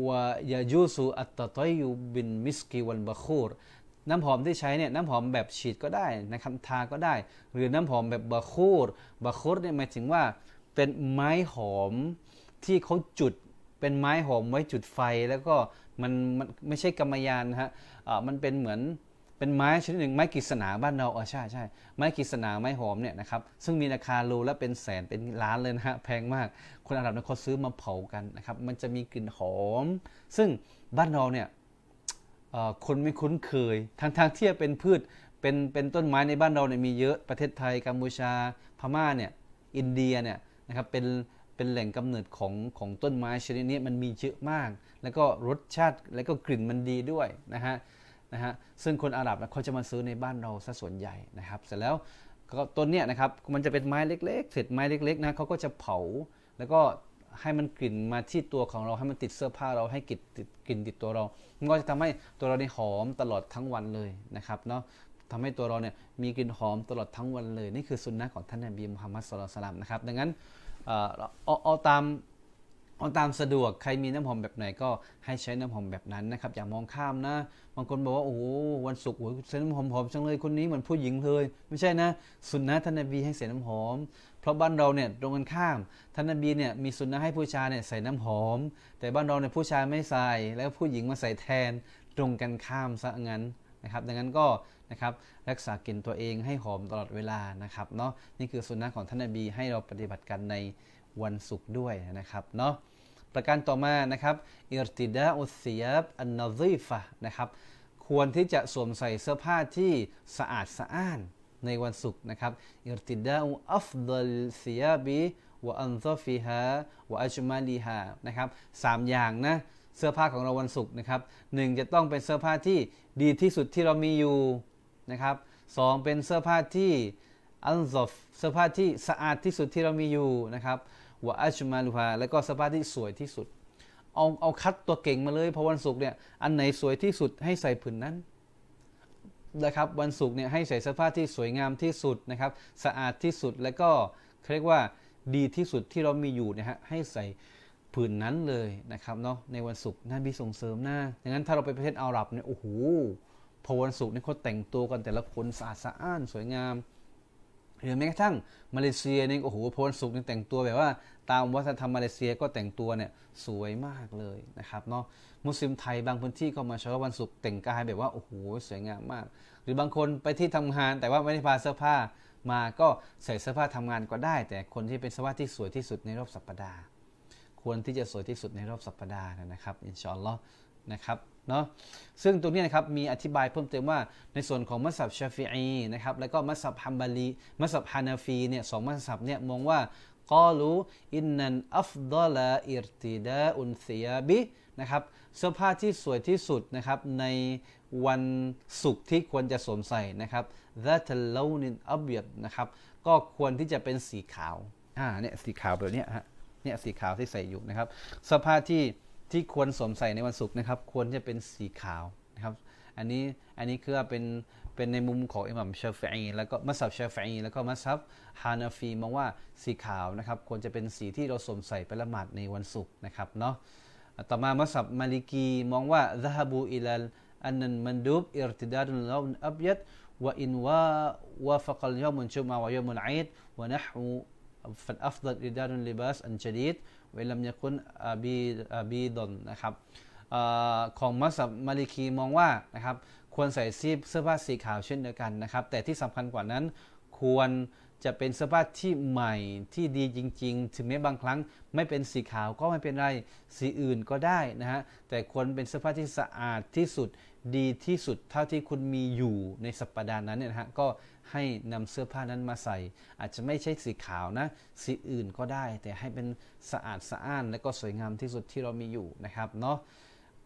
[SPEAKER 1] วายายูสุอัตตตยูบินมิสกีวันบะคูรน้ำหอมที่ใช้เนี่ยน้ำหอมแบบฉีดก็ได้นะครับทาก็ได้ หรือน้ำหอมแบบบะคูรบะคูรเนี่ยหมายถึงว่าเป็นไม้หอมที่เขาจุดเป็นไม้หอมไว้จุดไฟแล้วก็มันมันไม่ใช่กรรมยานนะฮะมันเป็นเหมือน เป็นไม้ชนิดหนึ่งไม้กฤษณาบ้านเราเออใช่ใช่ไม้กฤษณาไม้หอมเนี่ยนะครับซึ่งมีราคาโลละเป็นแสนเป็นล้านเลยนะฮะแพงมาก คนอาหรับเนี่ยเขาซื้อมาเผากันนะครับมันจะมีกลิ่นหอม ซึ่งบ้านเราเนี่ยคนไม่คุ้นเคยทางทางที่เป็นพืชเป็นเป็นต้นไม้ในบ้านเราเนี่ยมีเยอะประเทศไทยกัมพูชาพม่าเนี่ยอินเดียเนี่ยนะครับเป็นเป็นแหล่งกำเนิดของของต้นไม้ชนิดนี้มันมีเยอะมาก แล้วก็รสชาติแล้วก็กลิ่นมันดีด้วยนะฮะ นะฮะซึ่งคนอาหรับเขาจะมาซื้อในบ้านเราซะส่วนใหญ่นะครับ เสร็จแล้วต้นเนี้ยนะครับมันจะเป็นไม้เล็กๆเศษไม้เล็กๆนะเขาก็จะเผาแล้วก็ให้มันกลิ่นมาที่ตัวของเราให้มันติดเสื้อผ้าเราให้กลิ่นติดกลิ่นติดตัวเรา มันก็จะทำให้ตัวเราเนี่ยหอมตลอดทั้งวันเลยนะครับเนาะทำให้ตัวเราเนี่ยมีกลิ่นหอมตลอดทั้งวันเลย นี่คือสุนนะของท่านนบีมุฮัมมัดสุลตัลลัมนะครับดังนั้นเอาเอาตาม เอาตามสะดวกใครมีน้ำหอมแบบไหนก็ให้ใช้น้ำหอมแบบนั้นนะครับอย่ามองข้ามนะ บางคนบอกว่าโอ้วันศุกร์ใช้น้ำหอมหอมจังเลยคนนี้เหมือนผู้หญิงเลย ไม่ใช่นะ สุนนะท่านนบีให้ใส่น้ำหอม เพราะบ้านเราเนี่ยตรงกันข้ามท่านนบีเนี่ยมีสุนนะให้ผู้ชายเนี่ยใส่น้ำหอม แต่บ้านเราเนี่ยผู้ชายไม่ใส่แล้วผู้หญิงมาใส่แทนตรงกันข้ามซะงั้นนะครับดังนั้นก็นะครับรักษากลิ่นตัวเองให้หอมตลอดเวลานะครับเนาะนี่คือสุนนะของท่านนบีให้เราปฏิบัติกันในวันศุกร์ด้วยนะครับเนาะ ประการต่อมานะครับอิรติดาอุสยบอันนาซีฟะนะครับควรที่จะสวมใส่เสื้อผ้าที่สะอาดสะอ้านในวันศุกร์นะครับอิรติดาอุอัฟดลซียบีวะอันซอฟิฮะวะอัจมาลีฮานะครับสามอย่างนะเสื้อผ้าของเราวันศุกร์นะครับหนึ่งจะต้องเป็นเสื้อผ้าที่ดีที่สุดที่เรามีอยู่นะครับสองเป็นเสื้อผ้าที่อันซอฟเสื้อผ้าที่สะอาดที่สุดที่เรามีอยู่นะครับ วะอัชมาลูฮาแล้วก็เสื้อผ้าที่สวยที่สุด เอาเอาคัดตัวเก่งมาเลยเพราะวันศุกร์เนี่ยอันไหนสวยที่สุดให้ใส่ผืนนั้นนะครับวันศุกร์เนี่ยให้ใส่เสื้อผ้าที่สวยงามที่สุดนะครับ สะอาดที่สุดแล้วก็เรียกว่าดีที่สุดที่เรามีอยู่นะฮะให้ใส่ผืนนั้นเลยนะครับเนาะในวันศุกร์น่าบีส่งเสริมหน้าดังนั้นถ้าเราไปประเทศอาหรับเนี่ยโอ้โหพอวันศุกร์เนี่ยเขาแต่งตัวกันแต่ละคนสะอาดสะอ้านสวยงาม หรือแม้กระทั่งมาเลเซียนี่โอ้โหพลสุกนี่แต่งตัวแบบว่า ตามวัฒนธรรมมาเลเซียก็แต่งตัวเนี่ยสวยมากเลยนะครับเนาะมุสลิมไทยบางพื้นที่ก็มาใช้วันศุกร์แต่งกายแบบว่าโอ้โหสวยงามมาก หรือบางคนไปที่ทำงาน แต่ว่าไม่ได้พาเสื้อผ้ามาก็ใส่เสื้อผ้าทำงานก็ได้ แต่คนที่เป็นเสื้อผ้าที่สวยที่สุดในรอบสัปดาห์ ควรที่จะสวยที่สุดในรอบสัปดาห์นะครับอินชาอัลลอฮ์ นะครับเนาะซึ่งตรงนี้นะครับมีอธิบายเพิ่มเติมว่าในส่วนของมัซฮับชาฟีอีนะครับแล้วก็มัซฮับฮัมบาลีมัซฮับฮานาฟีเนี่ยสองมัซฮับเนี่ยมองว่าقالوا إن الأفضل ارتداء الثيابนะครับเสื้อผ้าที่สวยที่สุดนะครับในวันศุกร์ที่ควรจะสวมใส่นะครับذات اللون الأبيضนะครับก็ควรที่จะเป็นสีขาวอ่าเนี่ยสีขาวแบบนี้ฮะเนี่ยสีขาวที่ใส่อยู่นะครับเสื้อผ้าที่ ที่ควรสวมใส่ในวันศุกร์นะครับ ควรจะเป็นสีขาวนะครับ อันนี้อันนี้คือเป็นเป็นในมุมของอิหม่ามชาฟีแล้วก็มัซฮับชาฟีแล้วก็มัซฮับฮานาฟีมองว่าสีขาวนะครับ ควรจะเป็นสีที่เราสวมใส่ไปละหมาดในวันศุกร์นะครับเนาะต่อมามัซฮับมาลิกีมองว่าذهبوا إلى أن المندوب ارتداء ดาดุลลาวอับยัดว่าอินว่าวาฟักลยอมุนชุมาวยอมุนอิดวะนะฮูฟันอัฟดัลอิดาดุลลิบาสอันจดีดลามยกุนอาบีอาบีดอนนะครับของมัสยิดมาลิกีมองว่านะครับควรใส่เสื้อผ้าสีขาวเช่นเดียวกันนะครับ แต่ที่สำคัญกว่านั้นควรจะเป็นเสื้อผ้าที่ใหม่ที่ดีจริง ๆ ถึงแม้บางครั้งไม่เป็นสีขาวก็ไม่เป็นไรสีอื่นก็ได้นะฮะแต่ควรเป็นเสื้อผ้าที่สะอาดที่สุดดีที่สุดเท่าที่คุณมีอยู่ในสัปดาห์นั้นเนี่ยนะฮะก็ ให้นำเสื้อผ้านั้นมาใส่ อาจจะไม่ใช่สีขาวนะ สีอื่นก็ได้ แต่ให้เป็นสะอาดสะอ้าน และก็สวยงามที่สุดที่เรามีอยู่นะครับเนาะ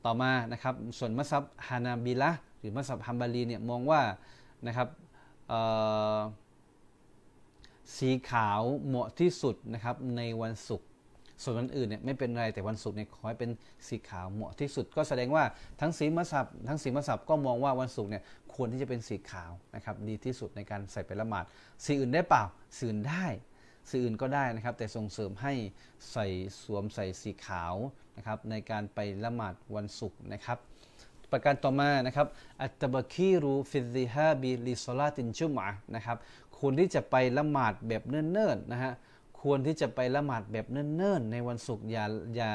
[SPEAKER 1] ต่อมานะครับส่วนมัสยิดฮานาบิละหรือมัสยิดฮัมบารีเนี่ยมองว่านะครับสีขาวเหมาะที่สุดนะครับในวันศุกร์ ส่วนวันอื่นเนี่ยไม่เป็นไรแต่วันศุกร์เนี่ยขอให้เป็นสีขาวเหมาะที่สุด ก็แสดงว่าทั้งสีมัสับทั้งสีมัสับก็มองว่าวันศุกร์เนี่ยควรที่จะเป็นสีขาวนะครับดีที่สุดในการใส่ไปละหมาดสีอื่นได้เปล่าสีอื่นได้สีอื่นก็ได้นะครับ แต่ส่งเสริมให้ใส่สวมใส่สีขาวนะครับในการไปละหมาดวันศุกร์นะครับประการต่อมานะครับالتبكير في الذهاب لصلاة الجمعةนะครับควรที่จะไปละหมาดแบบเนิ่นๆนะฮะ ควรที่จะไปละหมาดแบบเนิ่นๆ ในวันศุกร์อย่าอย่า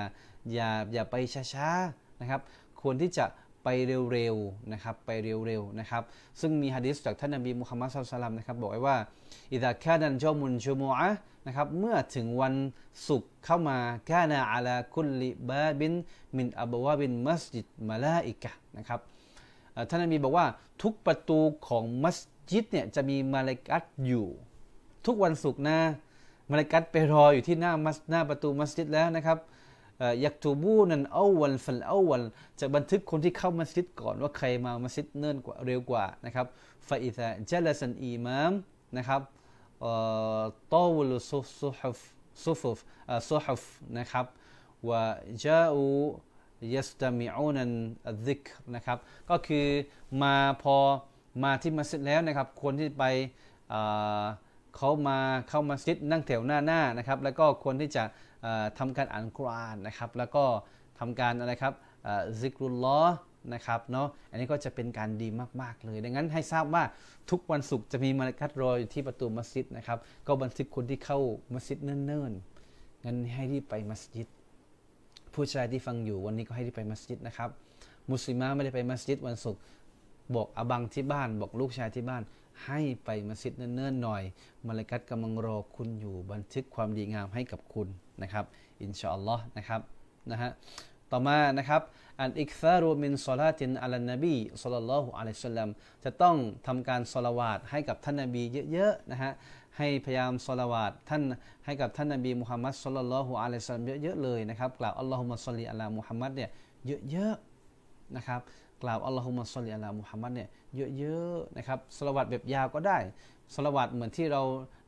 [SPEAKER 1] อย่าอย่าไปช้าๆนะครับ ควรที่จะไปเร็วๆนะครับไปเร็วๆนะครับ ซึ่งมีฮะดิษจากท่านนบีมุฮัมมัดสุลตัลมนะครับบอกไว้ว่าอิดะแค่นันจอมุนชูมูอะนะครับเมื่อถึงวันศุกร์เข้ามาแค่นาอัลาคุลิบาบินมินอับวาบินมัสยิดมาลาอิกะนะครับท่านนบีบอกว่าทุกประตูของมัสยิดเนี่ยจะมีมาลากัตอยู่ ทุกวันศุกร์นะ มาลากัตไปรออยู่ที่หน้ามัสหน้าประตูมัสยิดแล้วนะครับยักตูบูนันเอาวันฟันเอาวันจะบันทึกคนที่เข้ามัสยิดก่อนว่าใครมามัสยิดเนิ่นกว่าเร็วกว่านะครับฟาอิซาเจลสันอีมามนะครับตอวุลซุซุฮุฟซุฟุฟซุฮฟนะครับว่าจาอูยัสตามิอูนันอัดิกนะครับก็คือมาพอมาที่มัสยิดแล้วนะครับคนที่ไป เขามาเข้ามัสยิดนั่งแถวหน้าหน้านะครับ แล้วก็คนที่จะทำการอ่านกุรอานนะครับ แล้วก็ทำการอะไรครับซิกรุลลอนะครับเนาะอันนี้ก็จะเป็นการดีมาก ๆ เลย ดังนั้นให้ทราบว่าทุกวันศุกร์จะมีมาลกัดรออยู่ที่ประตูมัสยิดนะครับ ก็บันทึกคนที่เข้ามัสยิดเนิ่นๆงั้นให้รีบไปมัสยิด ผู้ชายที่ฟังอยู่วันนี้ก็ให้รีบไปมัสยิดนะครับ มุสลิมาไม่ได้ไปมัสยิดวันศุกร์บอกอบังที่บ้าน บอกลูกชายที่บ้าน ให้ไปมัสยิดเนิ่นๆหน่อยมลาอิกัตกำลังรอคุณอยู่บันทึกความดีงามให้กับคุณนะครับ อินชาอัลลอฮ์นะครับนะฮะต่อมานะครับالإكثار من الصلاة على النبي صلى الله عليه وسلمจะต้องทำการสลาวาตให้กับท่านนบีเยอะๆนะฮะให้พยายามสลาวาตท่านให้กับท่านนบีมุฮัมมัดصلى الله عليه وسلمเยอะๆเลยนะครับกล่าวاللهم صل على محمدเนี่ยเยอะๆ นะครับ กล่าวاللهم صل على محمدเนี่ยเยอะๆนะครับสลวาตแบบยาวก็ได้สลวัตเหมือนที่เรา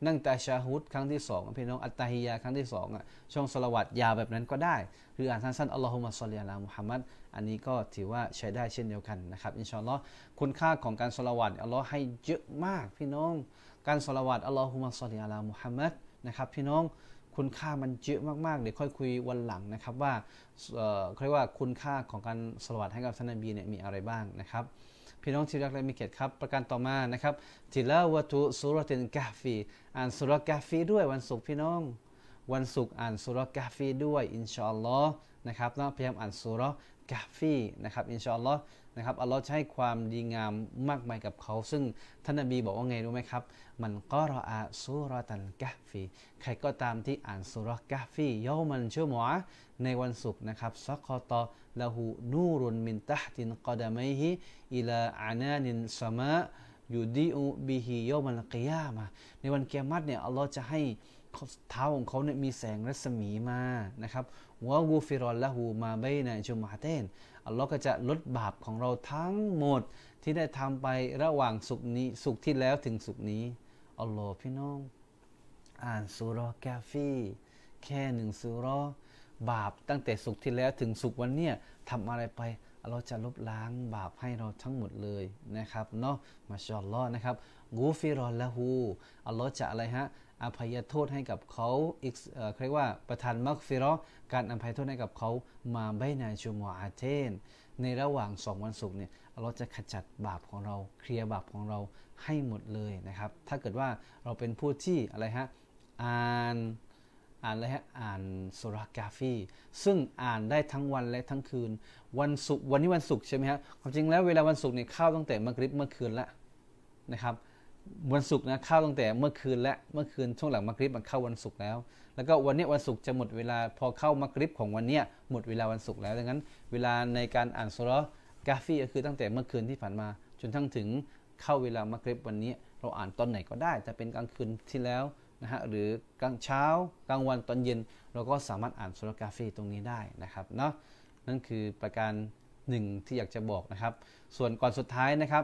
[SPEAKER 1] นั่งตาชาฮุดครั้งที่สองพี่น้องอัตตาฮิยาครั้งที่สองอะช่วงสลวัตยาวแบบนั้นก็ได้ หรืออ่านสั้นๆاللهم صل على محمدอันนี้ก็ถือว่าใช้ได้เช่นเดียวกันนะครับอินชาอัลลอฮ์คุณค่าของการสลวัตอัลลอฮ์ให้เยอะมากพี่น้อง การสลวัตاللهم صل على محمدนะครับพี่น้อง คุณค่ามันเยอะมากๆ เดี๋ยวค่อยคุยวันหลังนะครับว่าเขาเรียกว่าคุณค่าของการสลวัตให้กับท่านนบีเนี่ยมีอะไรบ้างนะครับพี่น้องที่รักและมีเกียรติครับ ประการต่อมานะครับتلاوة سورة الكهفอ่านสุรกาฟีด้วยวันศุกร์พี่น้อง วันศุกร์อ่านสุรกาฟีด้วยอินชาอัลลอฮ์นะครับต้องพยายามอ่านสุรกาฟีนะครับอินชาอัลลอฮ์ นะครับอัลลอฮ์ให้ความดีงามมากมายกับเขา ซึ่งท่านนบีบอกว่าไงรู้ไหมครับ من قرأ سورة الكهفใครก็ตามที่อ่านสุรกาฟีيوم الجمعةในวันศุกร์นะครับسطع له نور من تحت قدميه إلى عنان السماء يضيء به يوم القيامةในวันกิยามัตเนี่ยอัลลอฮ์จะให้เท้าของเขาเนี่ยมีแสงรัศมีมานะครับوغفر له ما بين الجمعتين อัลลอฮ์ก็จะลดบาปของเราทั้งหมดที่ได้ทำไประหว่างศุกร์นี้ศุกร์ที่แล้วถึงศุกร์นี้อัลลอฮ์พี่น้อง อ่านสุรอกาฟีแค่หนึ่งสุรอบาปตั้งแต่สุขที่แล้วถึงสุขวันเนี้ยทำอะไรไปเราจะลบล้างบาปให้เราทั้งหมดเลยนะครับเนาะมาชอลลอนะครับกูฟิรอลละหูอัลลอฮ์จะอะไรฮะ อภัยโทษให้กับเขาอีกเรียกว่าประทานมักฟิรอการอภัยโทษให้กับเขามาใบนาจูมอาเทน ในระหว่างสองวันศุกร์เนี่ยอัลลอฮ์จะขจัดบาปของเราเคลียร์บาปของเราให้หมดเลยนะครับ ถ้าเกิดว่าเราเป็นผู้ที่อะไรฮะอ่านอ่านเลยฮะอ่านสุรากาฟีซึ่งอ่านได้ทั้งวันและทั้งคืน วันศุกร์วันนี้วันศุกร์ใช่ไหมฮะความจริงแล้วเวลาวันศุกร์เนี่ยเข้าตั้งแต่มกริบเมื่อคืนแล้วนะครับ วันศุกร์นะเข้าตั้งแต่เมื่อคืนและเมื่อคืนช่วงหลังมกริบมันเข้าวันศุกร์แล้ว แล้วก็วันนี้วันศุกร์จะหมดเวลาพอเข้ามกริบของวันนี้หมดเวลาวันศุกร์แล้วดังนั้น เวลาในการอ่านสุรกาฟีก็คือตั้งแต่เมื่อคืนที่ผ่านมา จนทั้งถึงเข้าเวลามกริบวันนี้ เราอ่านตอนไหนก็ได้แต่เป็นกลางคืนที่แล้วนะฮะหรือกลางเช้ากลางวันตอนเย็น เราก็สามารถอ่านสุรกาฟีตรงนี้ได้นะครับเนาะนั่นคือประการ หนึ่งที่อยากจะบอกนะครับ ส่วนก่อนสุดท้ายนะครับ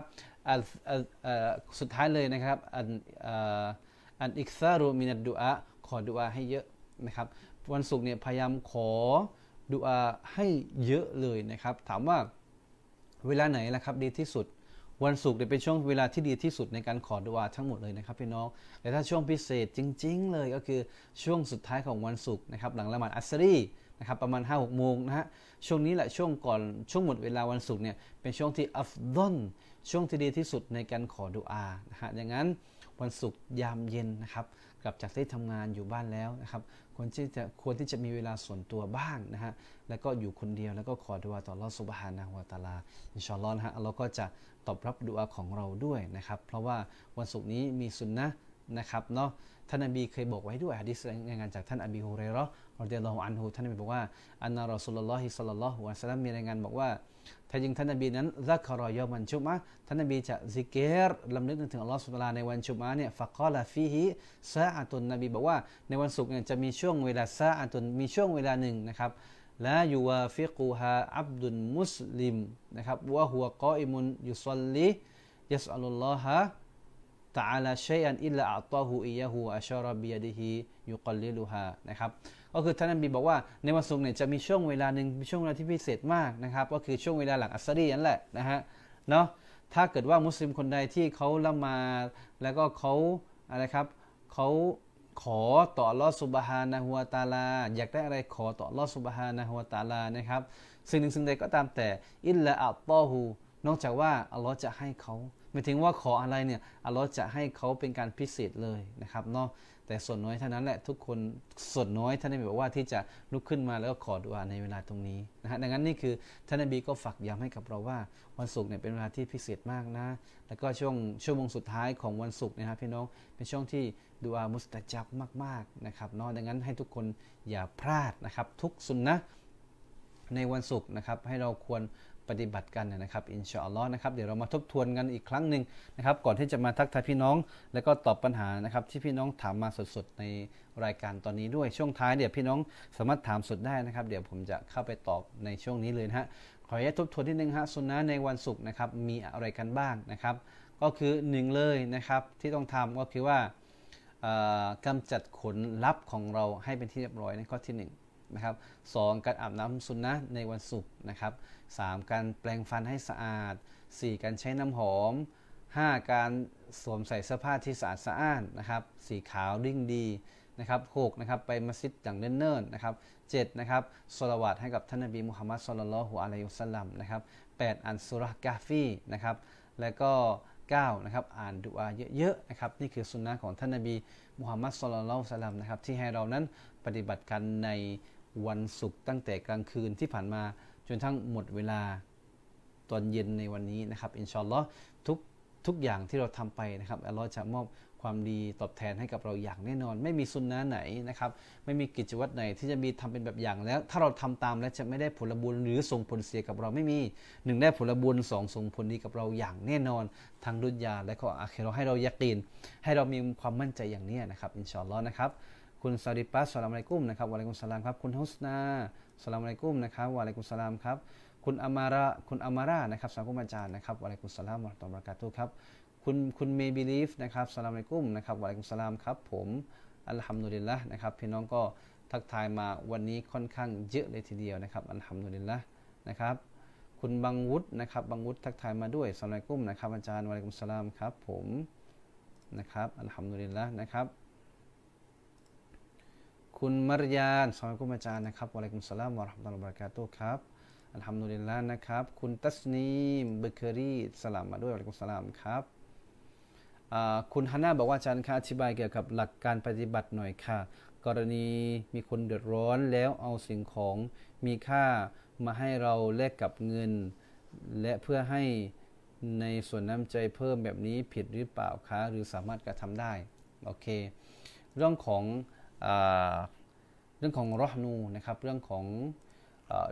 [SPEAKER 1] สุดท้ายเลยนะครับอันอันอิกซารุมินัดดุอาขอดุอาให้เยอะนะครับ วันศุกร์เนี่ยพยายามขอดุอาให้เยอะเลยนะครับ ถามว่าเวลาไหนล่ะครับดีที่สุด วันศุกร์เป็นช่วงเวลาที่ดีที่สุดในการขอดุอาทั้งหมดเลยนะครับพี่น้องแต่ถ้าช่วงพิเศษจริง ๆ เลยก็คือช่วงสุดท้ายของวันศุกร์นะครับหลังละหมาดอัสรี นะครับประมาณ5้าหกโมงนะฮะช่วงนี้แหละช่วงก่อนช่วงหมดเวลาวันศุกร์เนี่ยเป็นช่วงที่อัฟดอนช่วงที่ดีที่สุดในการขอดุอานะฮะอย่างนั้นวันศุกร์ยามเย็นนะครับกลับจากที่ทำงานอยู่บ้านแล้วนะครับควรที่จะควรที่จะมีเวลาส่วนตัวบ้างนะฮะแล้วก็อยู่คนเดียวแล้วก็ขอดุอาต่อลอสุบฮานะฮวตาลาอินชอลลอนฮะเราก็จะตอบรับดุอาของเราด้วยนะครับเพราะว่าวันศุกร์นี้มีสุนนะนะครับเนาะท่านอบีเคยบอกไว้ด้วยฮะดิษรายงานจากท่านอบีฮุเรรอ รดิยัลลอฮุอันฮูท่านนบีบอกว่าอันนารอสุลลอฮิสัลลัลลอฮุอะสัลลัมมีรายงานบอกว่าถ้ายิงท่านนบีนั้นละคารอยอมันชุมะท่านนบีจะซิกเกร์รำลึกถึงอัลลอฮ์สุบลาในวันชุมะเนี่ยفقال فيه ساعةนบีบอกว่าในวันศุกร์เนี่ยจะมีช่วงเวลาซาอัตุนมีช่วงเวลาหนึ่งนะครับلا يوافقها عبد مسلمนะครับوهو قائم يصلي يسأل الله تعالى شيئا إلا أعطاه إياه وأشار بيده يقللهاนะครับ ก็คือท่านนบีบอกว่าในวันศุกร์เนี่ยจะมีช่วงเวลาหนึ่งมีช่วงเวลาที่พิเศษมากนะครับ ก็คือช่วงเวลาหลังอัสรีนั่นแหละนะฮะเนาะถ้าเกิดว่ามุสลิมคนใดที่เขาละมา แล้วก็เขาอะไรครับเขาขอต่อลอสุบฮานะฮัวตาลา อยากได้อะไรขอต่อลอสุบฮานะฮัวตาลานะครับสิ่งหนึ่งสิ่งใดก็ตามแต่อิลละอัลตอฮูนอกจากว่าอัลลอฮ์จะให้เขาหมายถึงว่าขออะไรเนี่ยอัลลอฮ์จะให้เขาเป็นการพิเศษเลยนะครับเนาะ แต่ส่วนน้อยเท่านั้นแหละทุกคนส่วนน้อยท่านนบีบอกว่าที่จะลุกขึ้นมาแล้วก็ขอดุอาในเวลาตรงนี้นะฮะดังนั้นนี่คือท่านนบีก็ฝากย้ำให้กับเราว่าวันศุกร์เนี่ยเป็นเวลาที่พิเศษมากนะ แล้วก็ช่วงชั่วโมงสุดท้ายของวันศุกร์นะครับพี่น้องเป็นช่วงที่ดุอามุสตะจับมากๆนะครับเนาะดังนั้นให้ทุกคนอย่าพลาดนะครับ ทุกสุนนะในวันศุกร์นะครับให้เราควร ปฏิบัติกันนะครับอินชาอัลลอฮ์นะครับเดี๋ยวเรามาทบทวนกันอีกครั้งหนึ่งนะครับก่อนที่จะมาทักทายพี่น้อง แล้วก็ตอบปัญหานะครับที่พี่น้องถามมาสดๆในรายการตอนนี้ด้วยช่วงท้ายเดี๋ยวพี่น้องสามารถถามสดได้นะครับ เดี๋ยวผมจะเข้าไปตอบในช่วงนี้เลยนะฮะขออนุญาตทบทวนที่หนึ่งฮะสุนนะในวันศุกร์นะครับมีอะไรกันบ้างนะครับ ก็คือหนึ่งเลยนะครับที่ต้องทำก็คือว่ากำจัดขนลับของเราให้เป็นที่เรียบร้อยในข้อที่ 1 นะครับสการอาบน้ำสุนนะในวันศุกร์นะครับสการแปลงฟันให้สะอาด 4 การใช้น้ำหอม 5 การสวมใส่เสื้อผ้าที่สะอาดสะอ้านนะครับสีขาวดิ่งดีนะครับ6นะครับไปมัสยิดอย่างเนิ่นๆนะครับ7นะครับสลาวัตให้กับท่านนบีมุฮัมมัดสุลลัลฮุอะลัยฮิวสัลลัมนะครับ8อ่านสุรกาฟีนะครับแล้วก็9นะครับอ่านดุอาเยอะๆนะครับนี่คือสุนนะของท่านนบีมุฮัมมัดสุลลัลฮุสัลลัมนะครับที่ให้เรานั้นปฏิบัติกันใน วันศุกร์ตั้งแต่กลางคืนที่ผ่านมาจนทั้งหมดเวลาตอนเย็นในวันนี้นะครับอินชอนลอทุกทุกอย่างที่เราทำไปนะครับอัลลอฮ์จะมอบความดีตอบแทนให้กับเราอย่างแน่นอน ไม่มีสุนนะไหนนะครับไม่มีกิจวัตรไหนที่จะมีทำเป็นแบบอย่างแล้ว ถ้าเราทำตามแล้วจะไม่ได้ผลบุญหรือส่งผลเสียกับเราไม่มีหนึ่งได้ผลบุญสองส่งผลดีกับเราอย่างแน่นอนทางดุจยาและก็อาคเราให้เรายักินให้เรามีความมั่นใจอย่างนี้นะครับอินชอนลอนะครับ คุณซาดิปัสสลามอะลัยกุ้มนะครับวะลัยกุมสลามครับ คุณฮุสนาสลามอะลัยกุ้มนะครับวะลัยกุมสลามครับ คุณอามาระคุณอามาระนะครับสังคมอาจารย์นะครับวะลัยกุมสลามวะตอมรากาตุครับ คุณคุณเมบิลีฟนะครับสลามอะลัยกุ้มนะครับวะลัยกุมสลามครับ ผมอัลฮัมดุลิลละนะครับพี่น้องก็ทักทายมาวันนี้ค่อนข้างเยอะเลยทีเดียวนะครับอัลฮัมดุลิลละนะครับคุณบังวุฒินะครับบังวุฒิทักทายมาด้วยสลามอะลัยกุ้มนะครับอาจารย์วะลัยกุมสลามครับ ผมนะครับอัลฮัมดุลิลละนะครับ คุณมารยานสวัสดีคุณอาจารย์นะครับวะลัยกุมสลามวะราะห์มะตุลลอฮ์บะเราะกาตุครับอัลฮัมดุลิลลาห์นะครับ คุณตัสนีมเบเกอรี่สลามมาด้วยวะลัยกุมสลามครับคุณฮาน่าบอกว่าอาจารย์คะอธิบายเกี่ยวกับหลักการปฏิบัติหน่อยค่ะ กรณีมีคนเดือดร้อนแล้วเอาสิ่งของมีค่ามาให้เราแลกกับเงิน และเพื่อให้ในส่วนน้ำใจเพิ่มแบบนี้ผิดหรือเปล่าคะหรือสามารถกระทำได้ โอเค เรื่องของ เรื่องของรอนูนะครับเรื่องของ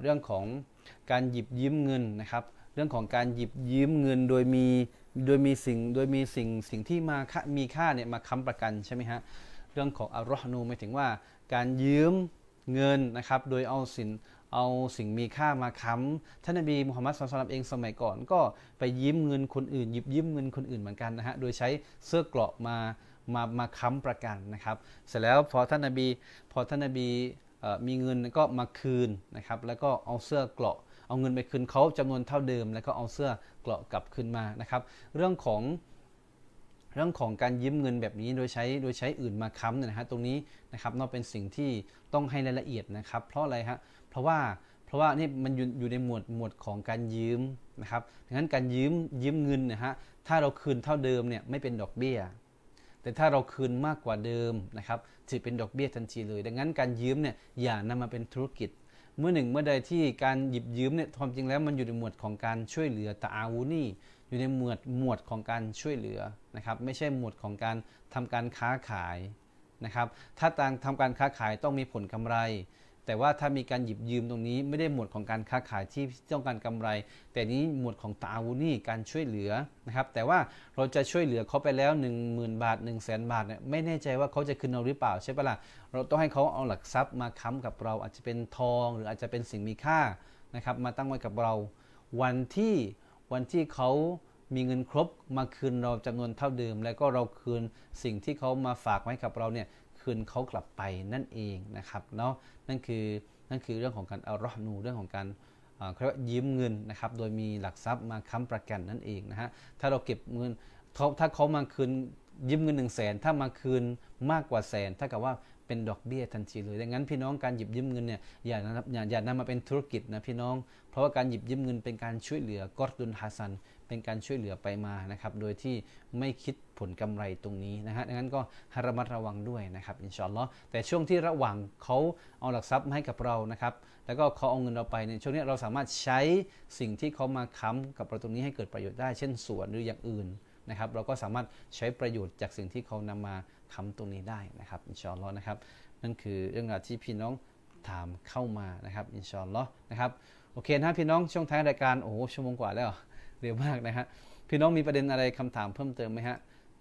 [SPEAKER 1] เรื่องของการหยิบยืมเงินนะครับ เรื่องของการหยิบยืมเงินโดยมีโดยมีสิ่งโดยมีสิ่งสิ่งที่มามีค่าเนี่ยมาค้ำประกันใช่ไหมฮะเรื่องของอรอนูหมายถึงว่า การยืมเงินนะครับ โดยเอาสินเอาสิ่งมีค่ามาค้ำท่านนบีมุฮัมมัดสุลตัมเองสมัยก่อน ก็ไปยืมเงินคนอื่นหยิบยืมเงินคนอื่นเหมือนกันนะฮะโดยใช้เสื้อเกราะมา มามาค้ำประกันนะครับ เสร็จแล้วพอท่านนบีพอท่านนบีมีเงินก็มาคืนนะครับ แล้วก็เอาเสื้อเกราะ เอาเงินไปคืนเขาจำนวนเท่าเดิม แล้วก็เอาเสื้อเกราะกลับคืนมานะครับ เรื่องของเรื่องของการยืมเงินแบบนี้โดยใช้โดยใช้อื่นมาค้ำเนี่ยนะฮะตรงนี้นะครับนอกเป็นสิ่งที่ต้องให้รายละเอียดนะครับ เพราะอะไรฮะเพราะว่าเพราะว่านี่มันอยู่อยู่ในหมวดหมวดของการยืมนะครับดังนั้นการยืมยืมเงินนะฮะถ้าเราคืนเท่าเดิมเนี่ยไม่เป็นดอกเบี้ย แต่ถ้าเราคืนมากกว่าเดิมนะครับจะเป็นดอกเบี้ยทันทีเลย ดังนั้นการยืมเนี่ยอย่านำมาเป็นธุรกิจ เมื่อหนึ่งเมื่อใดที่การหยิบยืมเนี่ยความจริงแล้วมันอยู่ในหมวดของการช่วยเหลือตาอาวูนี่อยู่ในหมวดหมวดของการช่วยเหลือนะครับไม่ใช่หมวดของการทำการค้าขายนะครับถ้าการทำการค้าขายต้องมีผลกำไร แต่ว่าถ้ามีการหยิบยืมตรงนี้ไม่ได้หมวดของการค้าขายที่ต้องการกำไร แต่นี้หมวดของตาวุนี่การช่วยเหลือนะครับ แต่ว่าเราจะช่วยเหลือเขาไปแล้ว 1 0,000 บาท 1 0 0 0 0แบาทเนี่ยไม่แน่ใจว่าเขาจะคืนเราหรือเปล่าใช่ปะละ่ะเราต้องให้เขาเอาหลักทรัพย์มาค้ำกับเรา อาจจะเป็นทอง หรืออาจจะเป็นสิ่งมีค่านะครับมาตั้งไว้กับเรา วันที่วันที่เขามีเงินครบมาคืนเราจำนวนเท่าเดิม แล้วก็เราคืนสิ่งที่เขามาฝากไว้กับเราเนี่ย คืนเขากลับไปนั่นเองนะครับเนาะนั่นคือนั่นคือเรื่องของการเอารอนูเรื่องของการเขาเรียกว่ายืมเงินนะครับโดยมีหลักทรัพย์มาค้ำประกันนั่นเองนะฮะถ้าเราเก็บเงินถ้าเขามาคืนยืมเงิน1นึ่งแสนถ้ามาคืนมากกว่าแสนถ้ากับว่า เป็นดอกเบี้ยทันทีเลย ดังนั้นพี่น้องการหยิบยืมเงินเนี่ยอย่านะครับอย่าอย่านำมาเป็นธุรกิจนะพี่น้อง เพราะว่าการหยิบยืมเงินเป็นการช่วยเหลือกอดดุลฮัสซัน เป็นการช่วยเหลือไปมานะครับ โดยที่ไม่คิดผลกำไรตรงนี้นะฮะ ดังนั้นก็ให้ระมัดระวังด้วยนะครับอินชอนลอแต่ช่วงที่ระหว่างเขาเอาหลักทรัพย์มาให้กับเรานะครับ แล้วก็เขาเอาเงินเราไปในช่วงนี้เราสามารถใช้สิ่งที่เขามาค้ำกับเราตรงนี้ให้เกิดประโยชน์ได้ เช่นสวนหรืออย่างอื่นนะครับ เราก็สามารถใช้ประโยชน์จากสิ่งที่เขานำมา ค้ำตรงนี้ได้นะครับอินชอนลอนะครับนั่นคือเรื่องราวที่พี่น้องถามเข้ามานะครับอินชอนลอนะครับโอเคนะพี่น้องช่วงท้ายรายการโอ้ชั่วโมงกว่าแล้วเร็วมากนะฮะพี่น้องมีประเด็นอะไรคำถามเพิ่มเติมไหมฮะ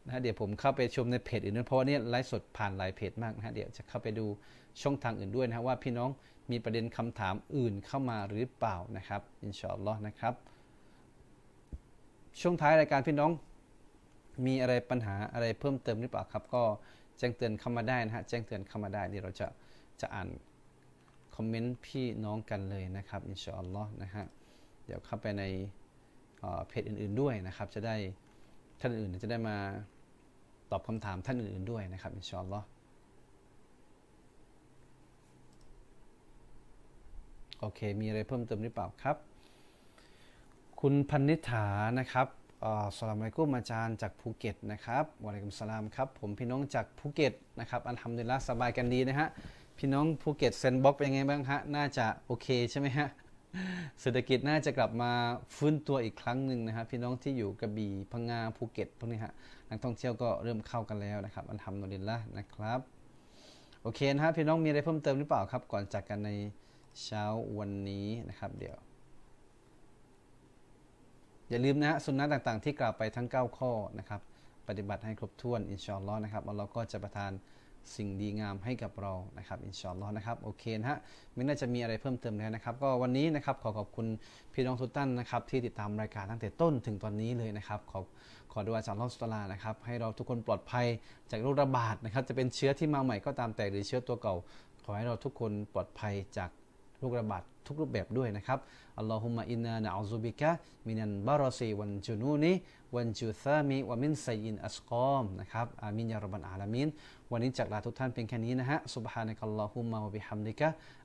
[SPEAKER 1] นะเดี๋ยวผมเข้าไปชมในเพจอื่นด้วยเพราะว่านี่ไลฟ์สดผ่านหลายเพจมากนะฮะเดี๋ยวจะเข้าไปดูช่องทางอื่นด้วยนะว่าพี่น้องมีประเด็นคำถามอื่นเข้ามาหรือเปล่านะครับอินชอนลอนะครับช่วงท้ายรายการพี่น้อง มีอะไรปัญหาอะไรเพิ่มเติมหรือเปล่าครับ ก็แจ้งเตือนเข้ามาได้นะฮะแจ้งเตือนเข้ามาได้เดี๋ยวเราจะจะอ่านคอมเมนต์พี่น้องกันเลยนะครับอินชาอัลลอฮ์นะฮะเดี๋ยวเข้าไปในเพจอื่นๆด้วยนะครับ จะได้ท่านอื่นจะได้มาตอบคำถามท่านอื่นๆด้วยนะครับอินชาอัลลอฮ์โอเค มีอะไรเพิ่มเติมหรือเปล่าครับ คุณพันนิษฐานะครับ سلام عليكمอาจารย์จากภูเก็ตนะครับوعليكم السلامครับ ผมพี่น้องจากภูเก็ตนะครับ الحمد للهสบายกันดีนะฮะ พี่น้องภูเก็ต Sandbox เป็นยังไงบ้างฮะ น่าจะโอเคใช่ไหมฮะ เศรษฐกิจน่าจะกลับมาฟื้นตัวอีกครั้งหนึ่งนะฮะ พี่น้องที่อยู่กระบี่ พังงา ภูเก็ตพวกนี้ฮะ นักท่องเที่ยวก็เริ่มเข้ากันแล้วนะครับ الحمد للهนะครับ โอเคนะฮะ พี่น้องมีอะไรเพิ่มเติมหรือเปล่าครับ ก่อนจากกันในเช้าวันนี้นะครับ เดี๋ยว อย่าลืมนะฮะสุนนะต่างๆ ที่กล่าวไปทั้ง 9 ข้อนะครับ ปฏิบัติให้ครบถ้วนอินชอนล้อนะครับอัลลอฮ์ก็จะประทานสิ่งดีงามให้กับเรานะครับอินชอนล้อนะครับโอเคนะฮะไม่น่าจะมีอะไรเพิ่มเติมแล้วนะครับ ก็วันนี้นะครับขอขอบคุณพี่น้องทุกท่านนะครับ ที่ติดตามรายการตั้งแต่ต้นถึงตอนนี้เลยนะครับ ขอขอดูอาจารย์ลอสตลานะครับให้เราทุกคนปลอดภัยจากโรคระบาดนะครับ จะเป็นเชื้อที่มาใหม่ก็ตามแต่หรือเชื้อตัวเก่า ขอให้เราทุกคนปลอดภัยจากโรคระบาด ทุกรูปแบบด้วยนะครับอัลลอฮุมะอินนานะอูซุบิกะมินันบารอซีวันจุนูนีวันจุซามีวะมินไซยินอัสกอมนะครับอามินยารับบันอาลามินวันนี้จากลาทุกท่านเพียงแค่นี้นะฮะ سبحانك اللهم وبحمدك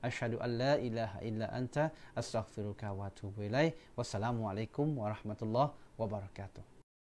[SPEAKER 1] أشهد أن لا إله إلا أنت أستغفرك وأتوب إليك والسلام عليكم ورحمة الله وبركاته